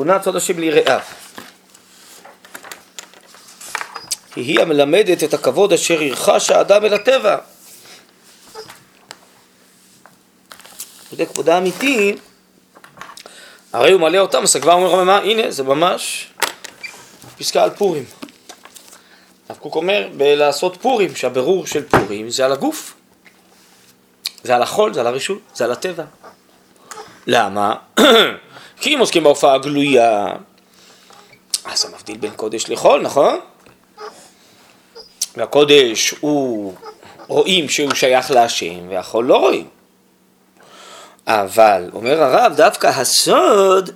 תכונת סוד השם ליראיו. היא המלמדת את הכבוד אשר ירחש האדם אל הטבע. זה כבודה אמיתי, הרי הוא מלא אותם, אז כבר אומר מה, הנה, זה ממש פסקה על פורים. הרב קוק אומר בלעשות פורים, שהבירור של פורים זה על הגוף, זה על החול, זה על הרשות, זה על הטבע. למה? כי אם עוסקים בהופעה הגלויה, אז זה מבדיל בין קודש לחול, נכון? והקודש הוא, רואים שהוא שייך להשם, והחול לא רואים. אבל, אומר הרב, דווקא הסוד,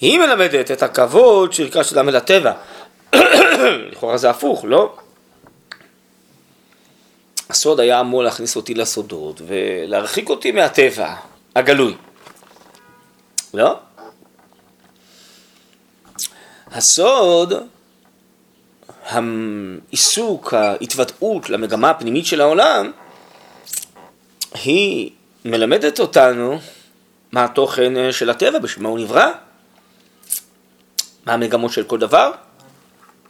היא מלמדת את הכבוד שירכש אדם אל הטבע. לכאורה זה הפוך, לא? הסוד היה אמור להכניס אותי לסודות ולהרחיק אותי מהטבע הגלוי. לא? הסוד, העיסוק, ההתוודעות למגמה הפנימית של העולם, היא מלמדת אותנו מה התוכן של הטבע, בשביל מה הוא נברא, מה המגמות של כל דבר,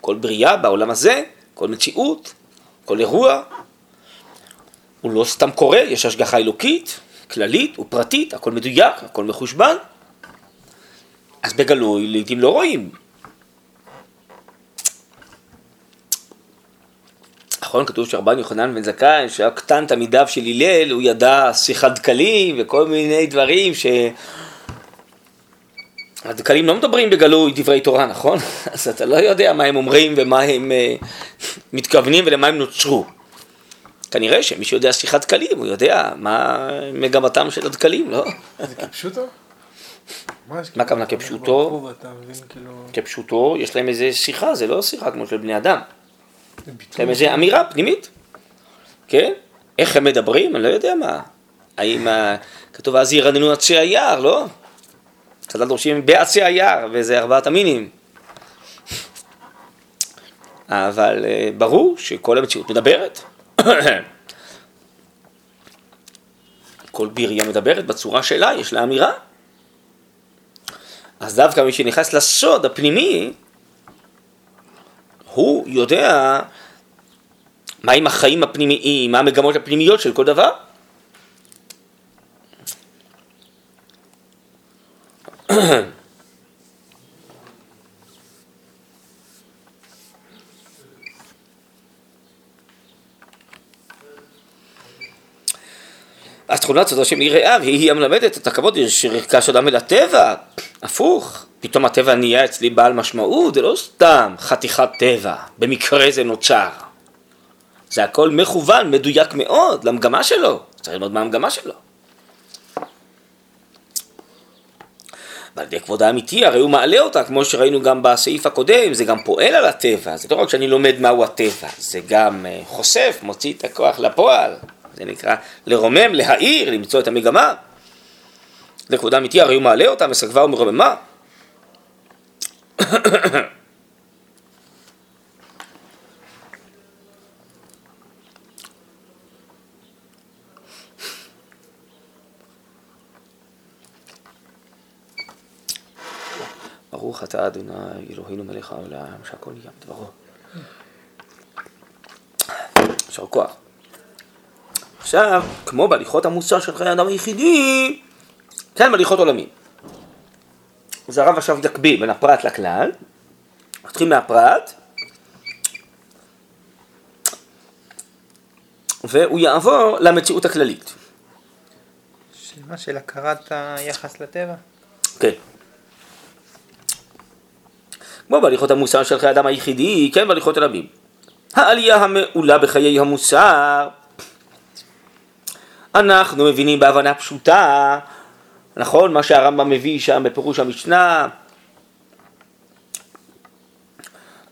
כל בריאה בעולם הזה, כל מציאות, כל אירוע. הוא לא סתם קורה, יש השגחה אלוקית, כללית ופרטית, הכל מדויק, הכל מחושבן. אז בגלוי לעיתים לא רואים. נכון, כתוב שרבן יוחנן בן זכאי, שהיה קטן תלמידיו של הלל, הוא ידע שיחת דקלים וכל מיני דברים ש... הדקלים לא מדברים בגלוי דברי תורה, נכון? אז אתה לא יודע מה הם אומרים ומה הם uh, מתכוונים ולמה הם נוצרו. כנראה שמי שיודע שיחת דקלים, הוא יודע מה מגמתם של הדקלים, לא? זה כפשוטו? מה הכוונה כפשוטו? כאילו- כפשוטו, יש להם איזה שיחה, זה לא שיחה כמו של בני אדם. יש להם איזה אמירה פנימית, כן? איך הם מדברים? אני לא יודע מה. האם כתוב אז ירננו עצי היער, לא? חז"ל דורשים בעצי היער, וזה ארבעת המינים. אבל אה, ברור שכל המציאות מדברת. כל בירייה מדברת בצורה שלה, יש לה אמירה. אז דווקא מי שנכנס לסוד הפנימי, הוא יודע מהם החיים הפנימיים, מה המגמות הפנימיות של כל דבר. אז סודו של יראיו היא המלמדת את הכבוד שרכש אדם אל הטבע, הפוך, פתאום הטבע נהיה אצלי בעל משמעות, זה לא סתם חתיכת טבע, במקרה זה נוצר. זה הכל מכוון, מדויק מאוד, למגמה שלו, צריך ללמוד מה המגמה שלו. ועל ידי כבוד האמיתי, הרי הוא מעלה אותה, כמו שראינו גם בסעיף הקודם, זה גם פועל על הטבע, זה לא רק שאני לומד מהו הטבע, זה גם אה, חושף, מוציא את הכוח לפועל, זה נקרא לרומם, להעיר, למצוא את המגמה. לכבוד האמיתי, הרי הוא מעלה אותה, מסגבה ומרוממה. ברוך אתה אדוני אלוהינו מלך העולם שהכל נהיה מדברו. יישר כוח. עכשיו, כמו בהליכות המוסר של חיי האדם היחידי, כן בהליכות עולמים. אז הרב עכשיו יקביל בין הפרט לכלל, מתחיל מהפרט, והוא יעבור למציאות הכללית. של מה? של הכרת היחס לטבע? כן. כמו בהליכות המוסר של חיי האדם היחידי, כן בהליכות עולמים. העלייה המעולה בחיי המוסר, אנחנו מבינים בהבנה פשוטה, נכון? מה שהרמב"ם מביא שם בפירוש המשנה,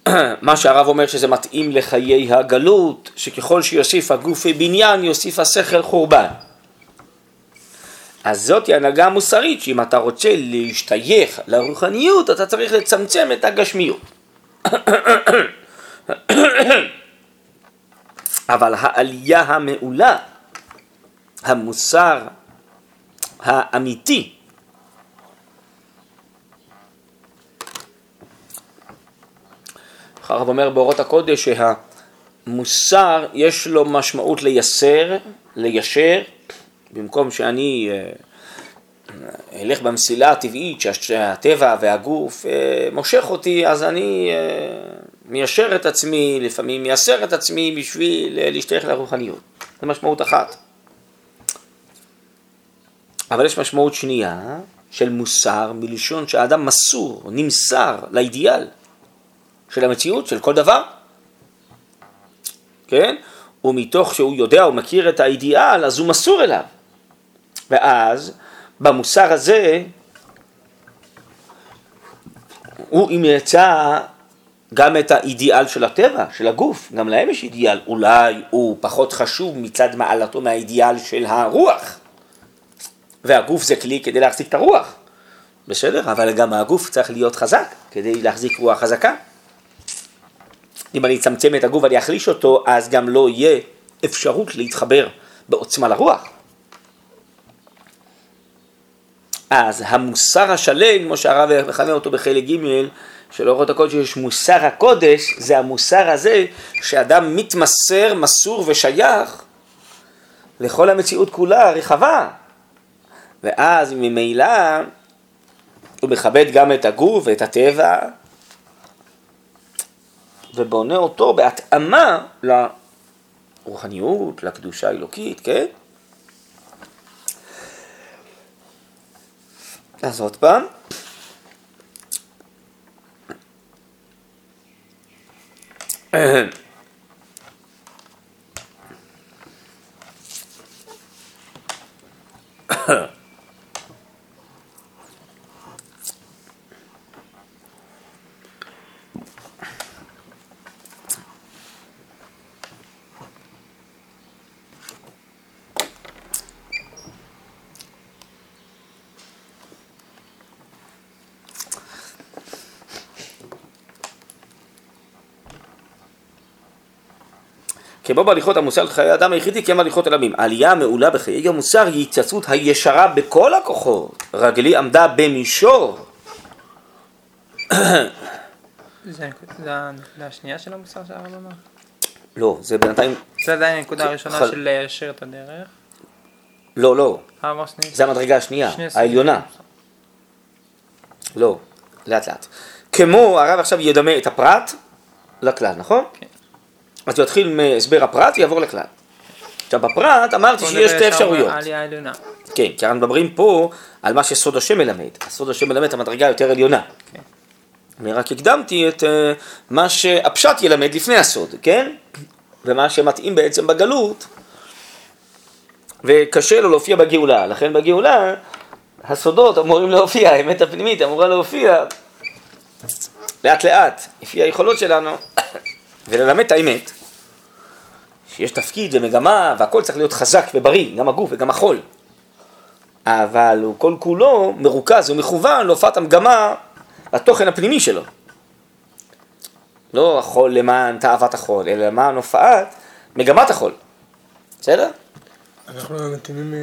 מה שהרב אומר שזה מתאים לחיי הגלות, שככל שיוסיף הגוף בניין, יוסיף השכל חורבן. אז זאת היא הנהגה המוסרית, שאם אתה רוצה להשתייך לרוחניות, אתה צריך לצמצם את הגשמיות. אבל העלייה המעולה, המוסר האמיתי הרב אומר באורות הקודש שהמוסר יש לו משמעות לייסר, ליישר, במקום שאני אה, אלך במסילה הטבעית שהטבע והגוף אה, מושך אותי, אז אני אה, מיישר את עצמי, לפעמים מייסר את עצמי בשביל להשתייך לרוחניות. זו משמעות אחת. אבל יש משמעות שנייה של מוסר מלשון שהאדם מסור, נמסר לאידיאל של המציאות, של כל דבר. כן? ומתוך שהוא יודע ומכיר את האידיאל, אז הוא מסור אליו. ואז במוסר הזה הוא יצא גם את האידיאל של הטבע, של הגוף, גם להם יש אידיאל, אולי הוא פחות חשוב מצד מעלתו מהאידיאל של הרוח. והגוף זה כלי כדי להחזיק את הרוח, בסדר? אבל גם הגוף צריך להיות חזק כדי להחזיק רוח חזקה. אם אני אצמצם את הגוף ואני אחליש אותו, אז גם לא יהיה אפשרות להתחבר בעוצמה לרוח. אז המוסר השלם, כמו שהרב מכנה אותו בחלק ג' של אורות הקודש, יש מוסר הקודש, זה המוסר הזה שאדם מתמסר, מסור ושייך לכל המציאות כולה הרחבה. ואז ממילא הוא מכבד גם את הגוף ואת הטבע, ובונה אותו בהתאמה לרוחניות, לקדושה האלוקית, כן? אז עוד פעם. כמו בהליכות המוסר לחיי האדם היחידי, כמו בהליכות עולמים. העלייה המעולה בחיי המוסר היא התייצבות הישרה בכל הכוחות. רגלי עמדה במישור. זה הנקודה השנייה של המוסר שהרב אמר? לא, זה בינתיים... זה עדיין הנקודה הראשונה של ליישר את הדרך. לא, לא. זה המדרגה השנייה. העליונה. לא, לאט לאט. כמו הרב עכשיו ידמה את הפרט לכלל, נכון? כן. אז הוא יתחיל מהסבר הפרט ויעבור לכלל. עכשיו בפרט אמרתי שיש שתי אפשרויות. כן, כי אנחנו מדברים פה על מה שסוד השם מלמד. הסוד השם מלמד המדרגה היותר עליונה. כן. אני רק הקדמתי את אה, מה שהפשט ילמד לפני הסוד, כן? ומה שמתאים בעצם בגלות, וקשה לו להופיע בגאולה. לכן בגאולה הסודות אמורים להופיע, האמת הפנימית אמורה להופיע לאט לאט, לפי היכולות שלנו, וללמד את האמת. שיש תפקיד ומגמה והכל צריך להיות חזק ובריא, גם הגוף וגם החול. אבל הוא כל כולו מרוכז ומכוון להופעת המגמה לתוכן הפנימי שלו. לא החול למען תאוות החול, אלא למען הופעת מגמת החול. בסדר? אנחנו מתאימים,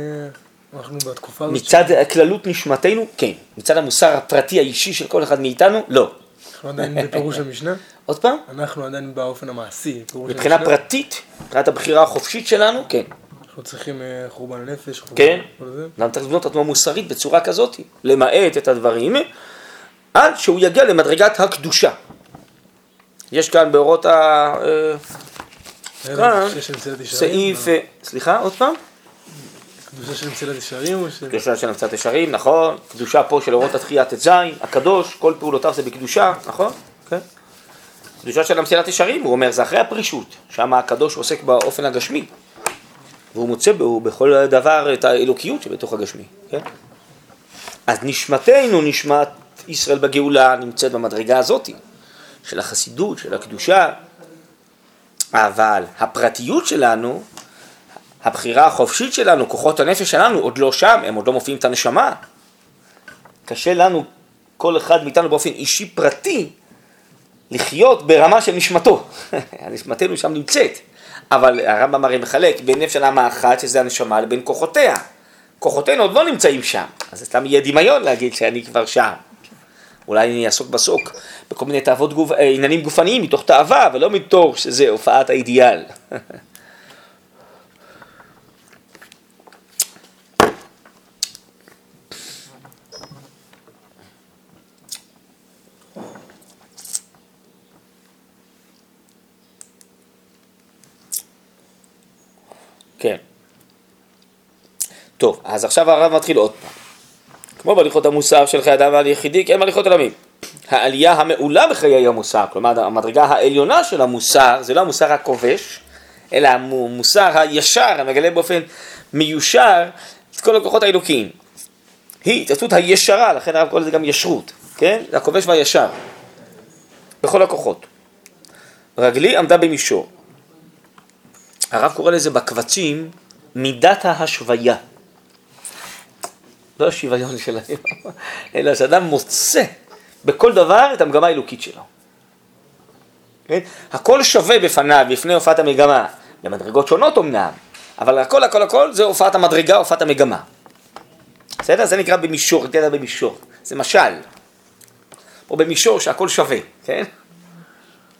אנחנו בתקופה הזאת, מצד כללות נשמתנו, כן. מצד המוסר הפרטי האישי של כל אחד מאיתנו, לא. אנחנו עדיין בפירוש המשנה, עוד פעם? אנחנו עדיין באופן המעשי, מבחינה. פרטית, מבחינת הבחירה החופשית שלנו, כן. אנחנו צריכים אה, חורבן הנפש, חורבן כן. אדם צריך לבנות את עצמו מוסרית בצורה כזאת, למעט את הדברים, עד שהוא יגיע למדרגת הקדושה. יש כאן באורות ה... אה, ישרים, סעיף, אה, סליחה, עוד פעם? קדושה של מסילת ישרים או של... קדושה של נמצאת ישרים, נכון, קדושה פה של אורות התחייה ט"ז, הקדוש, כל פעולותיו זה בקדושה, נכון? כן. קדושה של המסילת ישרים, הוא אומר, זה אחרי הפרישות, שם הקדוש עוסק באופן הגשמי, והוא מוצא בו בכל דבר את האלוקיות שבתוך הגשמי, כן? אז נשמתנו, נשמת ישראל בגאולה, נמצאת במדרגה הזאת, של החסידות, של הקדושה, אבל הפרטיות שלנו, הבחירה החופשית שלנו, כוחות הנפש שלנו, עוד לא שם, הם עוד לא מופיעים את הנשמה. קשה לנו, כל אחד מאיתנו באופן אישי פרטי, לחיות ברמה של נשמתו. נשמתנו שם נמצאת. אבל הרמב"ם הרי מחלק בין נפש הנמה אחת, שזה הנשמה, לבין כוחותיה. כוחותינו עוד לא נמצאים שם. אז סתם יהיה דמיון להגיד שאני כבר שם. אולי אני אעסוק בסוק בכל מיני תאוות אה, עניינים גופניים מתוך תאווה, ולא מתוך שזה הופעת האידיאל. כן. טוב, אז עכשיו הרב מתחיל עוד פעם. כמו בהליכות המוסר של חיי אדם ועל יחידי, כן בהליכות עולמים. העלייה המעולה בחיי המוסר, כלומר המדרגה העליונה של המוסר, זה לא המוסר הכובש, אלא המוסר הישר, המגלה באופן מיושר את כל הכוחות האלוקיים. היא התעצות הישרה, לכן הרב קורא לזה גם ישרות, כן? זה הכובש והישר, בכל הכוחות. רגלי עמדה במישור. הרב קורא לזה בקבצים מידת ההשוויה. לא השוויון של היום, אלא שאדם מוצא בכל דבר את המגמה האלוקית שלו. כן? הכל שווה בפניו, בפני הופעת המגמה, במדרגות שונות אמנם, אבל הכל הכל הכל זה הופעת המדרגה, הופעת המגמה. בסדר? זה נקרא במישור, נקרא במישור. זה משל. או במישור שהכל שווה, כן?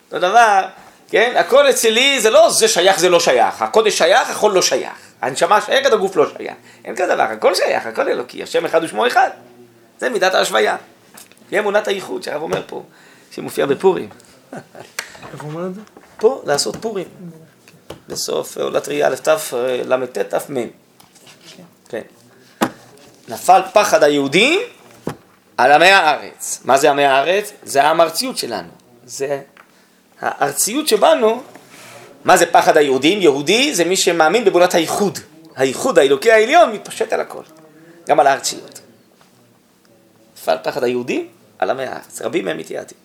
אותו דבר, כן? הכל אצלי זה לא זה שייך, זה לא שייך. הקודש שייך, החול לא שייך. הנשמה שייכת, הגוף לא שייך. אין כזה דבר, הכל שייך, הכל אלוקי, השם אחד ושמו אחד. זה מידת ההשוויה. היא אמונת הייחוד שהרב אומר פה, שמופיע בפורים. איפה אומר את זה? פה, לעשות פורים. בסוף עולת ראייה א' ת' ל"ט ת' מ'. כן. נפל פחד היהודים על עמי הארץ. מה זה עמי הארץ? זה האמרציות שלנו. זה הארציות שבנו. מה זה פחד היהודים? יהודי זה מי שמאמין בבונת הייחוד. הייחוד האלוקי העליון מתפשט על הכל, גם על הארציות. נפל פחד היהודים על עמי הארץ. רבים מהם מתייעדים.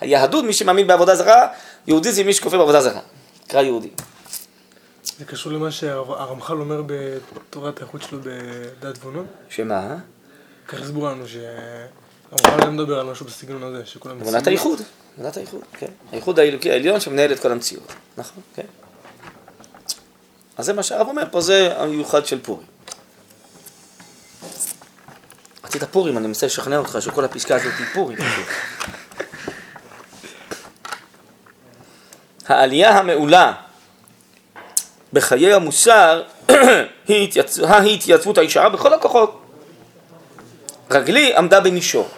היהדות, מי שמאמין בעבודה זרה, יהודי זה מי שכופר בעבודה זרה. נקרא יהודי. זה קשור למה שהרמח"ל אומר בתורת האיכות שלו בדעת תבונות? שמה? כך הסברו לנו שהרמח"ל היה מדבר על משהו בסגנון הזה, שכולם... אמונת הייחוד, אמונת הייחוד, כן. הייחוד האלוקי העליון שמנהל את כל המציאות, נכון, כן. אז זה מה שהרב אומר פה, זה המיוחד של פורים. רצית פורים, אני מנסה לשכנע אותך שכל הפסקה הזאת היא פורים. העלייה המעולה בחיי המוסר היא התייצ... ההתייצבות הישרה בכל הכוחות. רגלי עמדה במישור.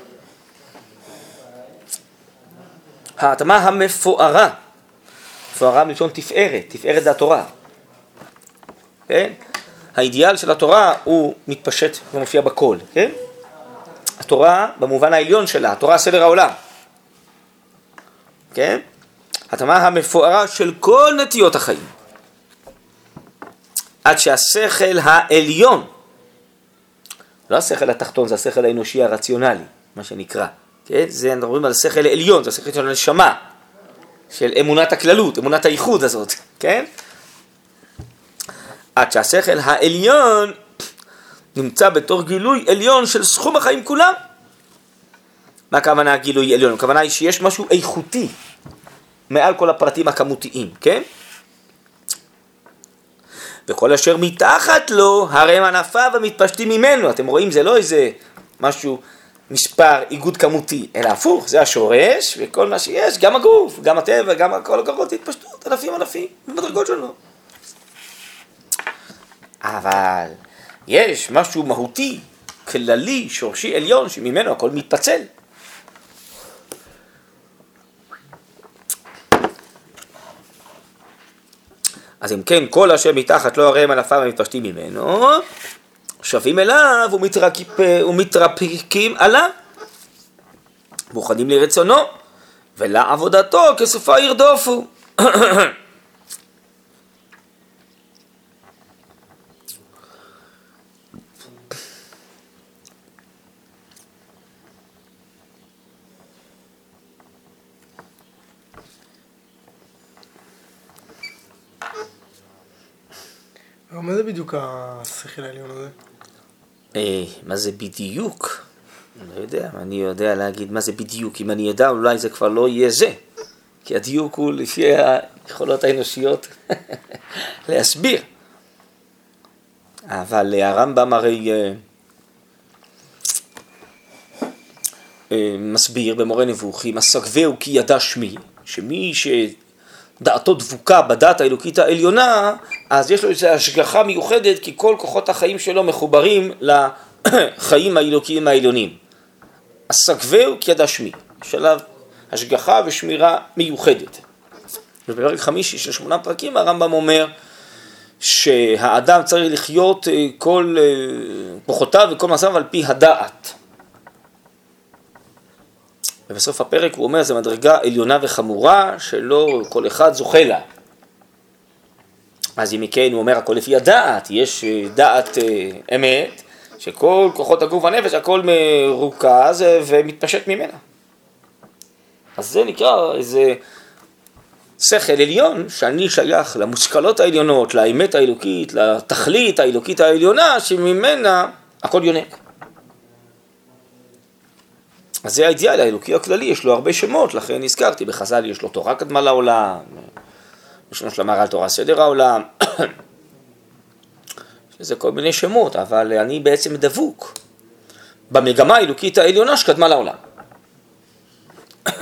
ההתאמה המפוארה, מפוארה מלשון תפארת, תפארת זה התורה. כן? האידיאל של התורה הוא מתפשט ומופיע בכל, כן? התורה במובן העליון שלה, התורה סדר העולם. כן? התאמה המפוארה של כל נטיות החיים. עד שהשכל העליון, לא השכל התחתון, זה השכל האנושי הרציונלי, מה שנקרא, כן? זה, אנחנו מדברים על שכל עליון, זה השכל של הנשמה, של אמונת הכללות, אמונת הייחוד הזאת, כן? עד שהשכל העליון נמצא בתור גילוי עליון של סכום החיים כולם. מה הכוונה גילוי עליון? הכוונה היא שיש משהו איכותי מעל כל הפרטים הכמותיים, כן? וכל אשר מתחת לו, הרי הם ענפיו המתפשטים ממנו. אתם רואים, זה לא איזה משהו, מספר, איגוד כמותי, אלא הפוך, זה השורש, וכל מה שיש, גם הגוף, גם הטבע, גם כל הכוחות התפשטות, ענפים ענפים, במדרגות שונות. אבל יש משהו מהותי, כללי, שורשי עליון, שממנו הכל מתפצל. אז אם כן, כל אשר מתחת לא הרי הם ענפיו המתפשטים ממנו, שווים אליו ומתרפ... ומתרפקים עליו, מוכנים לרצונו, ולעבודתו כסופה ירדופו. מה זה בדיוק השכל העליון הזה? אה, מה זה בדיוק? אני לא יודע, אני יודע להגיד מה זה בדיוק. אם אני אדע, אולי זה כבר לא יהיה זה. כי הדיוק הוא לפי היכולות האנושיות להסביר. אבל הרמב"ם הרי... אה, אה, מסביר במורה נבוכים, הסגבהו כי ידע שמי, שמי שדעתו דבוקה בדת האלוקית העליונה, אז יש לו איזו השגחה מיוחדת, כי כל כוחות החיים שלו מחוברים לחיים האלוקיים העליונים. הסגבהו כי ידע שמי, יש עליו השגחה ושמירה מיוחדת. ובפרק חמישי של שמונה פרקים הרמב"ם אומר שהאדם צריך לחיות אה, כל אה, כוחותיו וכל מעשיו על פי הדעת. ובסוף הפרק הוא אומר, זו מדרגה עליונה וחמורה שלא כל אחד זוכה לה. אז אם מכן הוא אומר, הכל לפי הדעת, יש אה, דעת אמת, שכל כוחות הגוף והנפש, הכל מרוכז ומתפשט ממנה. אז זה נקרא איזה שכל עליון, שאני שייך למושכלות העליונות, לאמת האלוקית, לתכלית האלוקית העליונה, שממנה הכל יונק. אז זה האידיאל האלוקי הכללי, יש לו הרבה שמות, לכן הזכרתי, בחז"ל יש לו תורה קדמה לעולם, יש לו שלמה על תורה סדר העולם, שזה כל מיני שמות, אבל אני בעצם דבוק במגמה האלוקית העליונה שקדמה לעולם.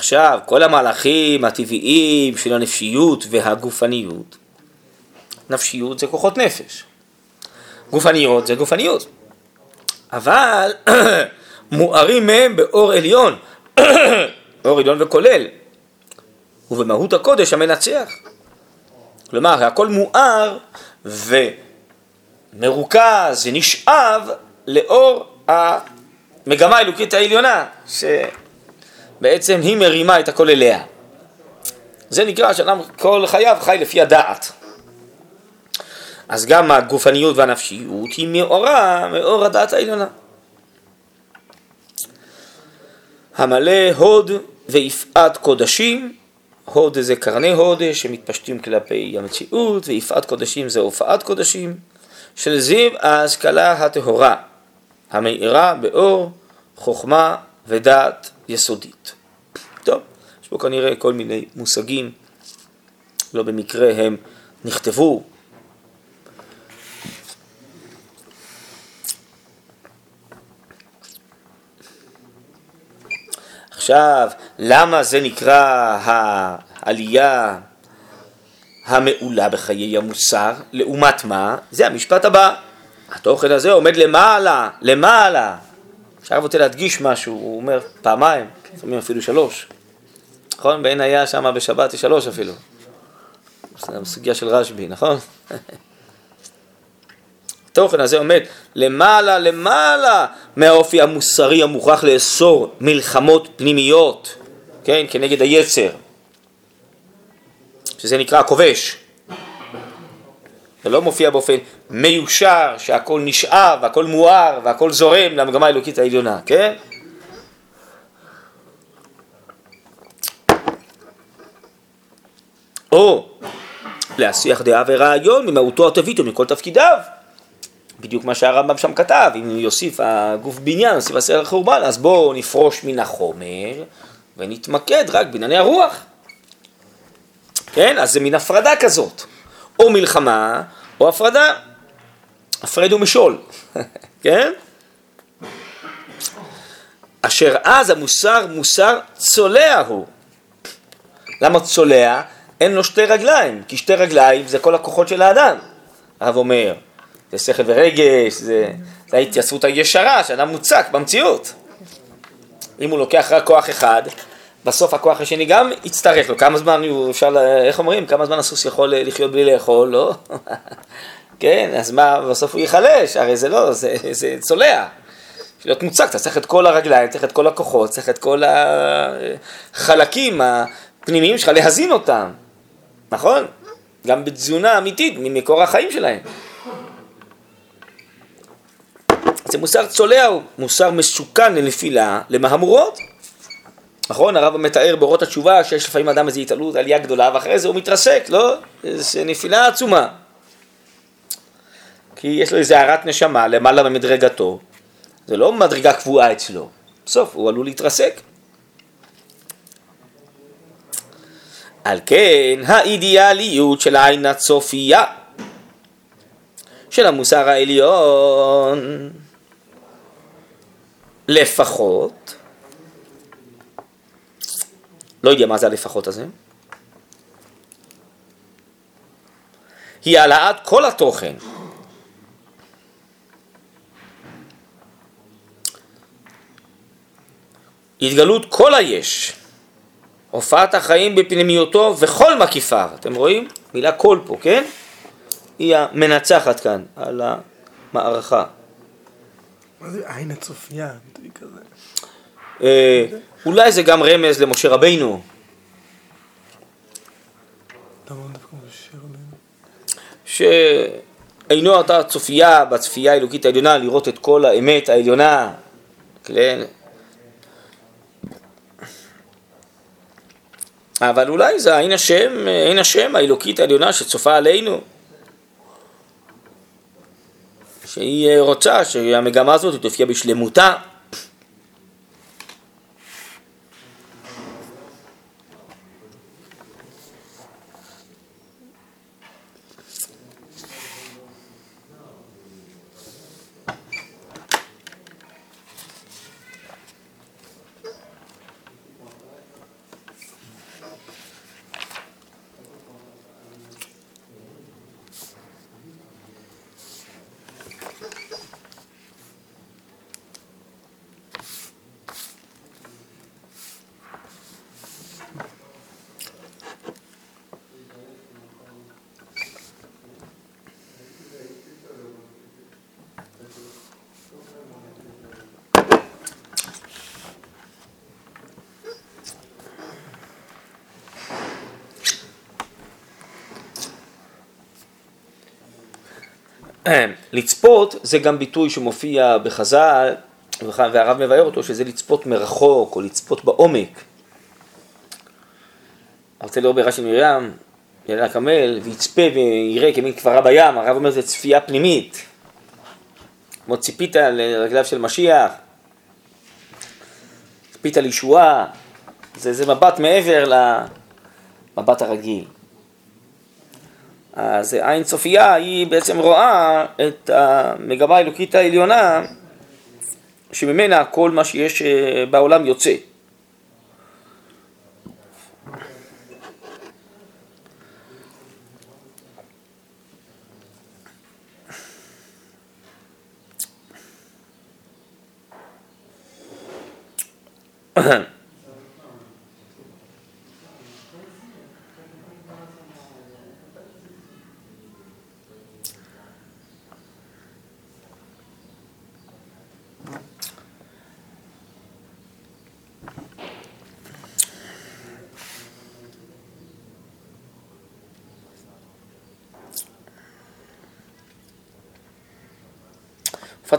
עכשיו, כל המהלכים הטבעיים של הנפשיות והגופניות, נפשיות זה כוחות נפש, גופניות זה גופניות, אבל מוארים מהם באור עליון, אור עליון וכולל, ובמהות הקודש המנצח. כלומר, הכל מואר ומרוכז ונשאב לאור המגמה האלוקית העליונה, ש... בעצם היא מרימה את הכל אליה. זה נקרא שאדם כל חייו חי לפי הדעת. אז גם הגופניות והנפשיות היא מאורה, מאור הדעת העליונה. המלא הוד ויפעת קודשים, הוד זה קרני הוד שמתפשטים כלפי המציאות, ויפעת קודשים זה הופעת קודשים, של זיו ההשכלה הטהורה, המאירה באור, חוכמה ודעת יסודית. טוב, יש פה כנראה כל מיני מושגים, לא במקרה הם נכתבו. עכשיו, למה זה נקרא העלייה המעולה בחיי המוסר? לעומת מה? זה המשפט הבא. התוכן הזה עומד למעלה, למעלה, עכשיו רוצה להדגיש משהו, הוא אומר פעמיים, לפעמים אפילו שלוש. נכון? בעין היה שם בשבת יש שלוש אפילו. זה סוגיה של רשב"י, נכון? התוכן הזה עומד למעלה למעלה מהאופי המוסרי המוכרח לאסור מלחמות פנימיות, כן, כנגד היצר, שזה נקרא הכובש. זה לא מופיע באופן מיושר, שהכל נשאב, והכל מואר, והכל זורם למגמה האלוקית העליונה, כן? או להסיח דעה ורעיון ממהותו הטבעית ומכל תפקידיו. בדיוק מה שהרמב"ם שם כתב, אם יוסיף הגוף בניין, יוסיף הסר החורבן, אז בואו נפרוש מן החומר ונתמקד רק בענייני הרוח. כן, אז זה מין הפרדה כזאת. או מלחמה, או הפרדה. הפרד ומשול, כן? אשר אז המוסר מוסר צולע הוא. למה צולע? אין לו שתי רגליים, כי שתי רגליים זה כל הכוחות של האדם. הרב אומר, זה שכל ורגש, זה, זה ההתייצבות הישרה, שאדם מוצק במציאות. אם הוא לוקח רק כוח אחד, בסוף הכוח השני גם יצטרך לו. כמה זמן הוא אפשר, איך אומרים? כמה זמן הסוס יכול לחיות בלי לאכול? לא? כן, אז מה, בסוף הוא ייחלש, הרי זה לא, זה, זה צולע. להיות מוצק, אתה צריך את כל הרגליים, צריך את כל הכוחות, צריך את כל החלקים הפנימיים שלך, להזין אותם, נכון? גם בתזונה אמיתית, ממקור החיים שלהם. זה מוסר צולע, הוא מוסר מסוכן לנפילה, למהמורות. נכון? הרב מתאר באורות התשובה שיש לפעמים אדם איזו התעלות, עלייה גדולה, ואחרי זה הוא מתרסק, לא? זו נפילה עצומה. כי יש לו איזו הערת נשמה למעלה במדרגתו, זה לא מדרגה קבועה אצלו, בסוף הוא עלול להתרסק. על כן האידיאליות של העין הצופייה של המוסר העליון לפחות, לא יודע מה זה הלפחות הזה, היא העלאת כל התוכן. התגלות כל היש, הופעת החיים בפנימיותו וכל מקיפיו. אתם רואים? מילה כל פה, כן? היא המנצחת כאן על המערכה. מה זה עין הצופייה? אה, אולי זה גם רמז למשה רבינו? שאינו אתה צופייה בצפייה האלוקית העליונה לראות את כל האמת העליונה, כן? אבל אולי זה עין השם, עין השם האלוקית העליונה שצופה עלינו, שהיא רוצה שהמגמה הזאת תופיע בשלמותה. לצפות זה גם ביטוי שמופיע בחז"ל, והרב מבאר אותו, שזה לצפות מרחוק או לצפות בעומק. רוצה לראות ברש"י מרים, יעלה הקמל, ויצפה ויראה כמין כפרה בים, הרב אומר זה צפייה פנימית. כמו ציפית לרגליו של משיח, ציפית לישועה, זה, זה מבט מעבר למבט הרגיל. אז עין צופייה היא בעצם רואה את המגמה האלוקית העליונה שממנה כל מה שיש אה, בעולם יוצא.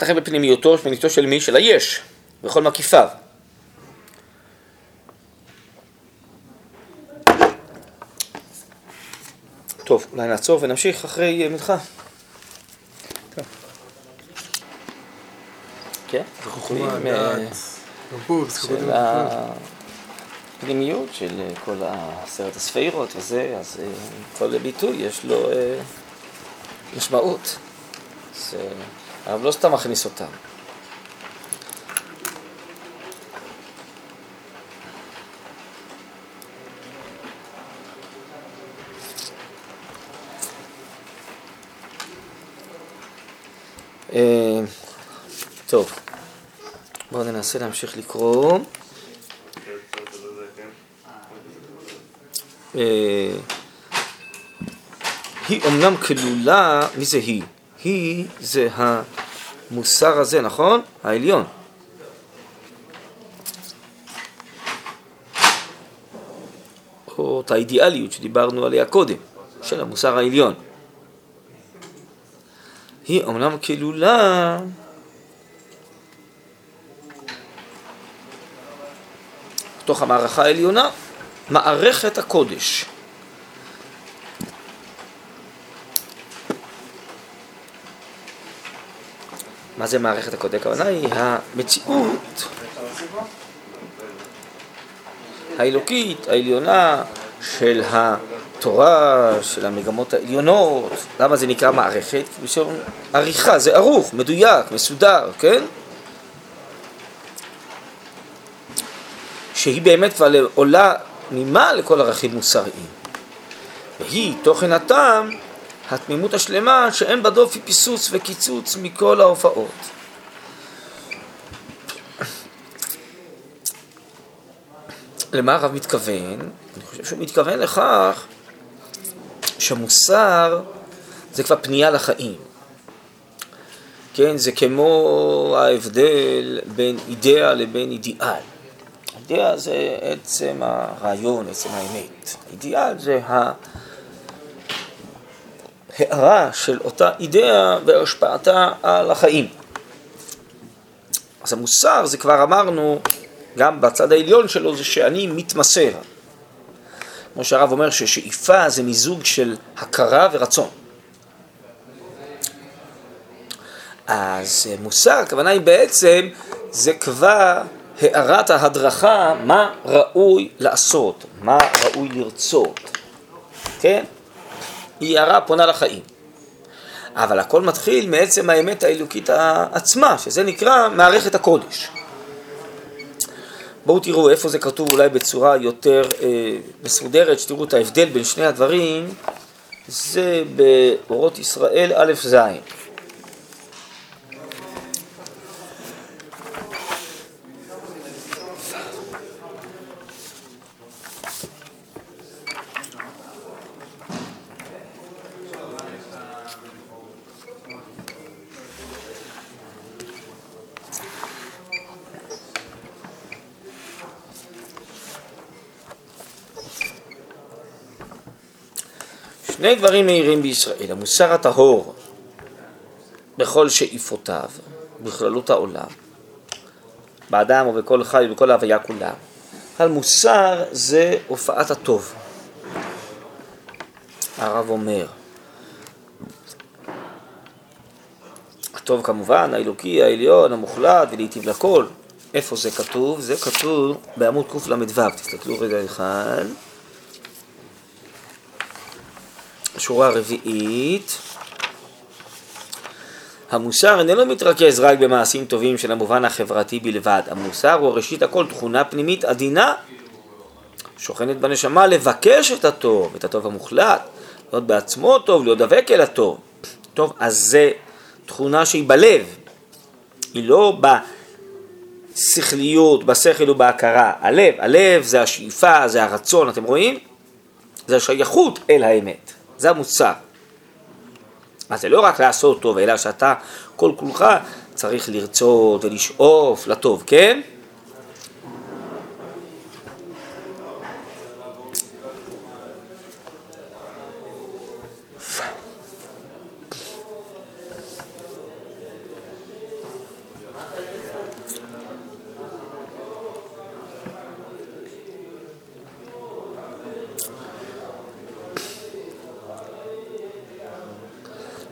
הופעת החיים בפנימיותו, פנימיותו של מי? של היש, בכל מקיפיו. טוב, אולי נעצור ונמשיך אחרי מנחה. כן, זכוכים של הפנימיות של כל עשרת הספירות וזה, אז אה, כל ביטוי יש לו אה, משמעות. אז אה, הרב לא סתם מכניס אותם. אה, טוב, בואו ננסה להמשיך לקרוא. אה, היא אומנם כלולה, מי זה היא? היא זה המוסר הזה, נכון? העליון. או את האידיאליות שדיברנו עליה קודם, של המוסר העליון. היא אומנם כלולה בתוך המערכה העליונה, מערכת הקודש. מה זה מערכת הקודש? הכוונה היא המציאות האלוקית, העליונה, של התורה, של המגמות העליונות. למה זה נקרא מערכת? בשביל עריכה, זה ערוך, מדויק, מסודר, כן? שהיא באמת כבר עולה ממה לכל ערכים מוסריים. והיא תוכן הטעם, התמימות השלמה, שאין בה דופי פיסוס וקיצוץ מכל ההופעות. למה הרב מתכוון? אני חושב שהוא מתכוון לכך שמוסר זה כבר פנייה לחיים. כן, זה כמו ההבדל בין אידאה לבין אידיאל. אידאה זה עצם הרעיון, עצם האמת. אידיאל זה ההערה של אותה אידאה והשפעתה על החיים. אז המוסר זה כבר אמרנו, גם בצד העליון שלו זה שאני מתמסר. כמו שהרב אומר ששאיפה זה מיזוג של הכרה ורצון. אז מוסר, הכוונה היא בעצם, זה כבר הערת ההדרכה מה ראוי לעשות, מה ראוי לרצות, כן? היא הערה פונה לחיים. אבל הכל מתחיל מעצם האמת האלוקית עצמה, שזה נקרא מערכת הקודש. בואו תראו איפה זה כתוב אולי בצורה יותר אה, מסודרת, שתראו את ההבדל בין שני הדברים, זה באורות ישראל א' ז'. שני דברים מהירים בישראל, המוסר הטהור בכל שאיפותיו, בכללות העולם, באדם ובכל חי ובכל ההוויה כולה. אבל מוסר זה הופעת הטוב. הרב אומר, הטוב כמובן, האלוקי, העליון, המוחלט, ולהיטיב לכל. איפה זה כתוב? זה כתוב בעמוד קל"ו, תסתכלו רגע אחד. שורה רביעית. המוסר איננו מתרכז רק במעשים טובים של המובן החברתי בלבד. המוסר הוא ראשית הכל תכונה פנימית עדינה, שוכנת בנשמה לבקש את הטוב, את הטוב המוחלט, להיות בעצמו טוב, להיות דבק אל הטוב. טוב, אז זה תכונה שהיא בלב, היא לא בשכליות, בשכל ובהכרה. הלב, הלב זה השאיפה, זה הרצון, אתם רואים? זה השייכות אל האמת. זה המוסר. אז זה לא רק לעשות טוב, אלא שאתה כל כולך צריך לרצות ולשאוף לטוב, כן?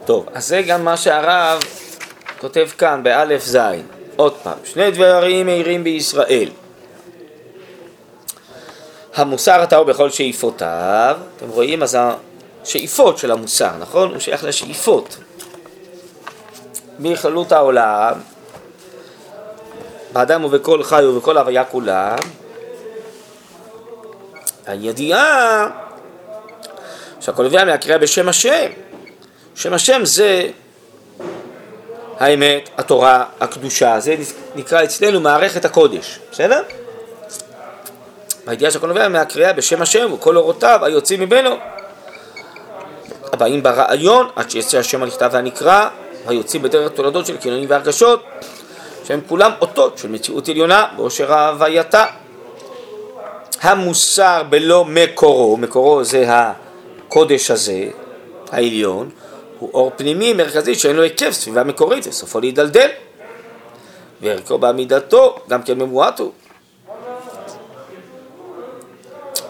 טוב, אז זה גם מה שהרב כותב כאן באלף זין. עוד פעם, שני דברים מהירים בישראל. המוסר הטהור בכל שאיפותיו, אתם רואים? אז השאיפות של המוסר, נכון? הוא שייך לשאיפות. בכללות העולם, באדם ובכל חי ובכל הוויה כולה, הידיעה שהכל נובע מהקריאה בשם השם. שם השם זה האמת, התורה, הקדושה, זה נקרא אצלנו מערכת הקודש, בסדר? הידיעה שהכל נובע מהקריאה בשם השם וכל אורותיו היוצאים ממנו. הבאים ברעיון עד שיצא השם הנכתב והנקרא היוצאים בדרך תולדות של קינונים והרגשות שהם כולם אותות של מציאות עליונה באושר ההווייתה. המוסר בלא מקורו, מקורו זה הקודש הזה, העליון, הוא אור פנימי מרכזי שאין לו היקף סביבה מקורית וסופו להידלדל. וערכו בעמידתו גם כן ממועט הוא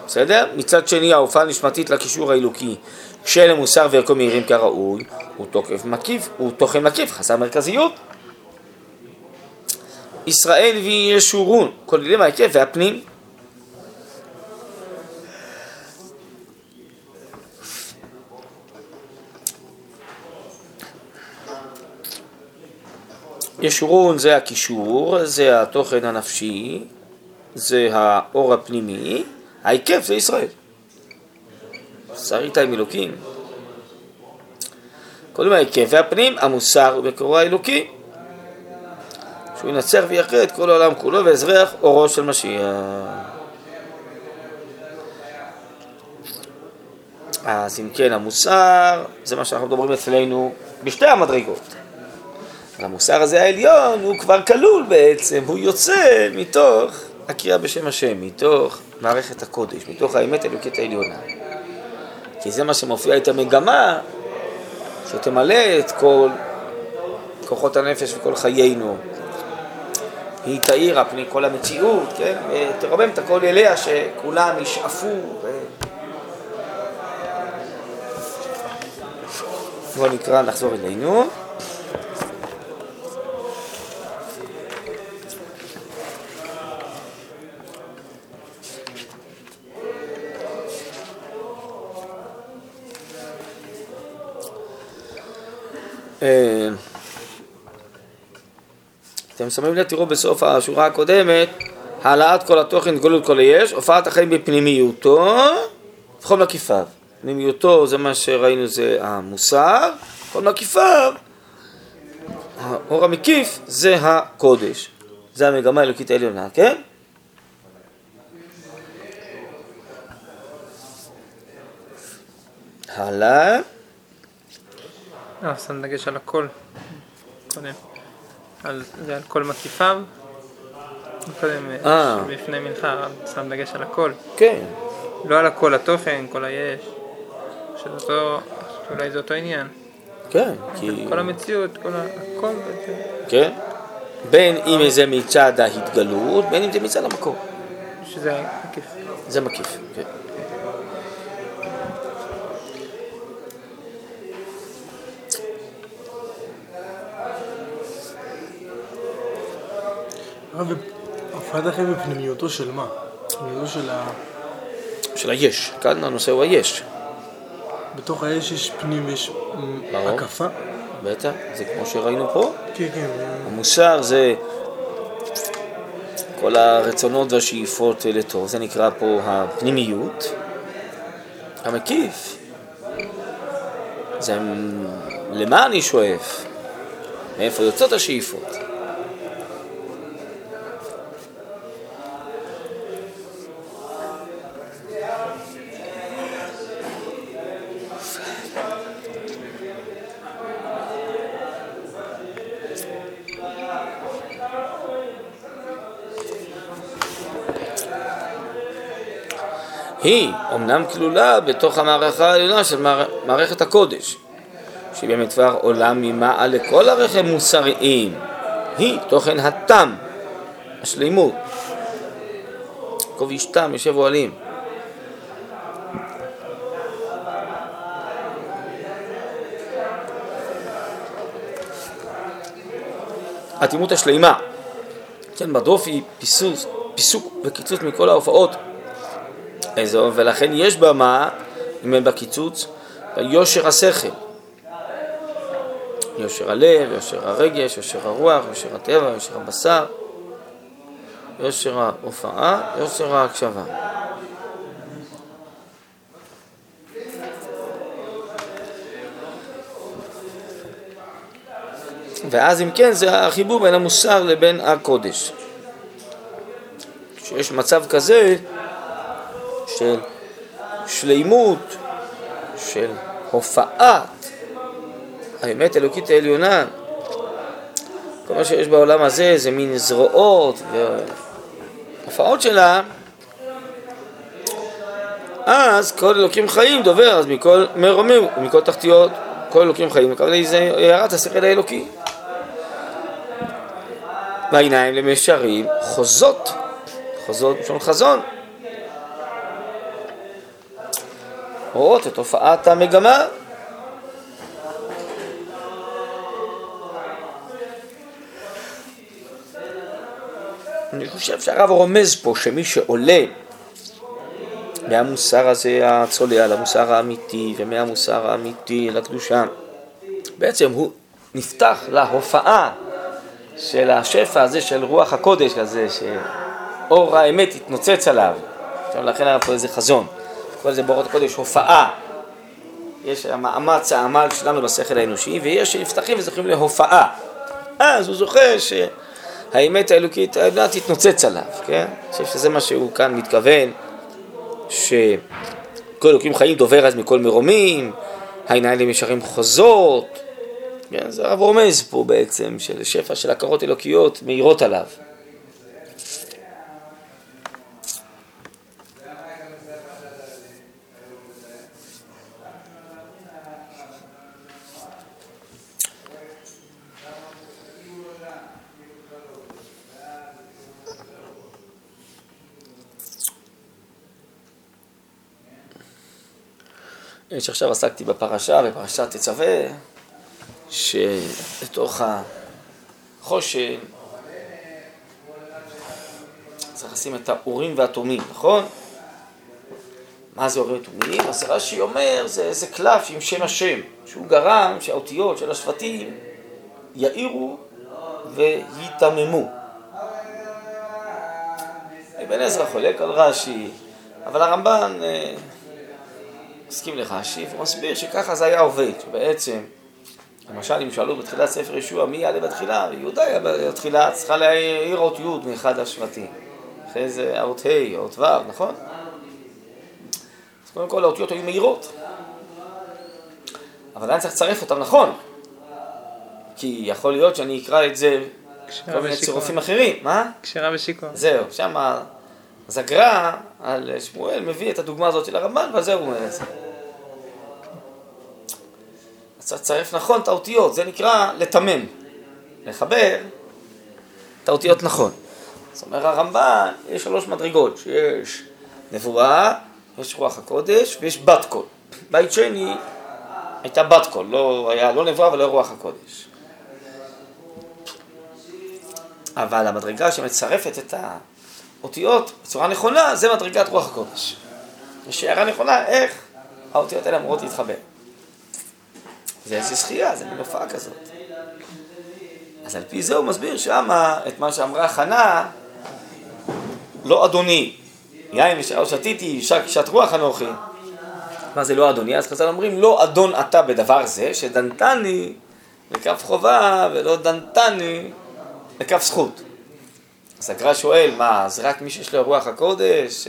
בסדר? מצד שני ההופעה נשמתית לקישור האלוקי של המוסר וערכו מהירים כראוי הוא תוקף מקיף, הוא תוכן מקיף, חסר מרכזיות. ישראל וישורון כוללים ההיקף והפנים ישורון זה הקישור, זה התוכן הנפשי, זה האור הפנימי, ההיקף זה ישראל. שרית עם אלוקים. קודם ההיקף והפנים, המוסר הוא מקורו האלוקי. שהוא ינצח ויחיה את כל העולם כולו ואזרח אורו של משיח. אז אם כן, המוסר, זה מה שאנחנו מדברים אצלנו בשתי המדרגות. המוסר הזה העליון הוא כבר כלול בעצם, הוא יוצא מתוך הקריאה בשם השם, מתוך מערכת הקודש, מתוך האמת האלוקית העליונה. כי זה מה שמופיע את המגמה שתמלא את כל כוחות הנפש וכל חיינו. היא תאיר על פני כל המציאות, כן? ותרומם את הכל אליה שכולם ישאפו. ו... בואו נקרא, נחזור אלינו. אה, אתם שמים לב, תראו בסוף השורה הקודמת, העלאת כל התוכן, גולות כל היש, הופעת החיים בפנימיותו, וכל מקיפיו. פנימיותו זה מה שראינו זה המוסר, כל מקיפיו, האור המקיף זה הקודש. זה המגמה האלוקית העליונה, כן? הלאה. אה, שם דגש על הכל. קודם. זה על כל מקיפיו. קודם, אה. לפני מנחה, שם דגש על הכל. כן. לא על הכל, התוכן, כל היש. שזה אותו, אולי זה אותו עניין. כן, כי... כל המציאות, כל ה... הכל בעצם. כן. בין אם זה מצד ההתגלות, בין אם זה מצד המקור. שזה מקיף. זה מקיף, כן. הרב, הפרדת החיים בפנימיותו של מה? פנימיותו של ה... של היש. כאן הנושא הוא היש. בתוך האש יש פנים ויש. הקפה? בטח, זה כמו שראינו פה. כן, כן. המוסר זה כל הרצונות והשאיפות לטוב, זה נקרא פה הפנימיות. המקיף זה למה אני שואף, מאיפה יוצאות השאיפות. היא אומנם כלולה בתוך המערכה העליונה של מער... מערכת הקודש, שהיא באמת כבר עולה ממעל לכל ערכים מוסריים. היא תוכן התם, השלימות. איש תם, יושב אוהלים. האטימות השלימה, כן, בדופי פיסוס, פיסוק וקיצוץ מכל ההופעות איזו, ולכן יש בה מה, אם אין בה קיצוץ, יושר השכל. יושר הלב, יושר הרגש, יושר הרוח, יושר הטבע, יושר הבשר, יושר ההופעה, יושר ההקשבה. ואז אם כן זה החיבור בין המוסר לבין הקודש. כשיש מצב כזה של שלימות, של הופעת האמת האלוקית העליונה, כל מה שיש בעולם הזה זה מין זרועות והופעות שלה, אז כל אלוקים חיים דובר אז מכל מרומים ומכל תחתיות, כל אלוקים חיים, הכוונה זה הערת השכל האלוקי. והעיניים למישרים חוזות, חוזות בשביל חזון. רואות את תופעת המגמה. אני חושב שהרב רומז פה שמי שעולה מהמוסר הזה הצולע למוסר האמיתי ומהמוסר האמיתי לקדושה, בעצם הוא נפתח להופעה של השפע הזה של רוח הקודש הזה, שאור האמת יתנוצץ עליו. עכשיו לכן היה פה איזה חזון. קורא לזה באורות הקודש הופעה. יש המאמץ, העמל שלנו בשכל האנושי, ויש שנפתחים וזוכים להופעה. אז הוא זוכה שהאמת האלוקית העליונה תתנוצץ עליו, כן? אני חושב שזה מה שהוא כאן מתכוון, שכל אלוקים חיים דובר אז מכל מרומים, העיניים ישרים חוזות, כן? זה הרב רומז פה בעצם, של שפע של הכרות אלוקיות מאירות עליו. שעכשיו עסקתי בפרשה, בפרשת תצווה, שבתוך החושן צריך לשים את האורים והתומים, נכון? מה זה אורים ותומים? אז רש"י אומר, זה איזה קלף עם שם השם, שהוא גרם שהאותיות של השבטים יאירו ויתממו. אבן עזרא חולק על רש"י, אבל הרמב"ן מסכים לרש"י, והוא מסביר שככה זה היה עובד, שבעצם, למשל אם שאלו בתחילת ספר ישוע מי יעלה בתחילה, יהודה היה בתחילה, צריכה להעיר אות י' מאחד השבטים. אחרי זה האות ה', אות ו', נכון? אז קודם כל האותיות היו מהירות. אבל עדיין צריך לצרף אותם נכון. כי יכול להיות שאני אקרא את זה כל מיני צירופים אחרים. מה? כשרה ושיכור. זהו, שם אז הגר"א על שמואל מביא את הדוגמה הזאת של הרמב"ן, ועל זה הוא אומר את זה. אז צריך לצרף נכון את האותיות, זה נקרא לתמם, לחבר את האותיות נכון. זאת אומרת, הרמב"ן, יש שלוש מדרגות, שיש נבואה, יש רוח הקודש ויש בת קול. בית שני הייתה בת קול, לא היה לא נבואה ולא רוח הקודש. אבל המדרגה שמצרפת את האותיות בצורה נכונה, זה מדרגת רוח הקודש. יש הערה נכונה איך האותיות האלה אמורות להתחבר. זה איזה זכייה, זה מין הופעה כזאת. אז על פי זה הוא מסביר שמה את מה שאמרה חנה, לא אדוני, יין ושאר שתיתי, שת רוח אנוכי. מה זה לא אדוני? אז חז"ל אומרים, לא אדון אתה בדבר זה, שדנתני לכף חובה ולא דנתני לכף זכות. אז הגר"א שואל, מה, זה רק מי שיש לו רוח הקודש,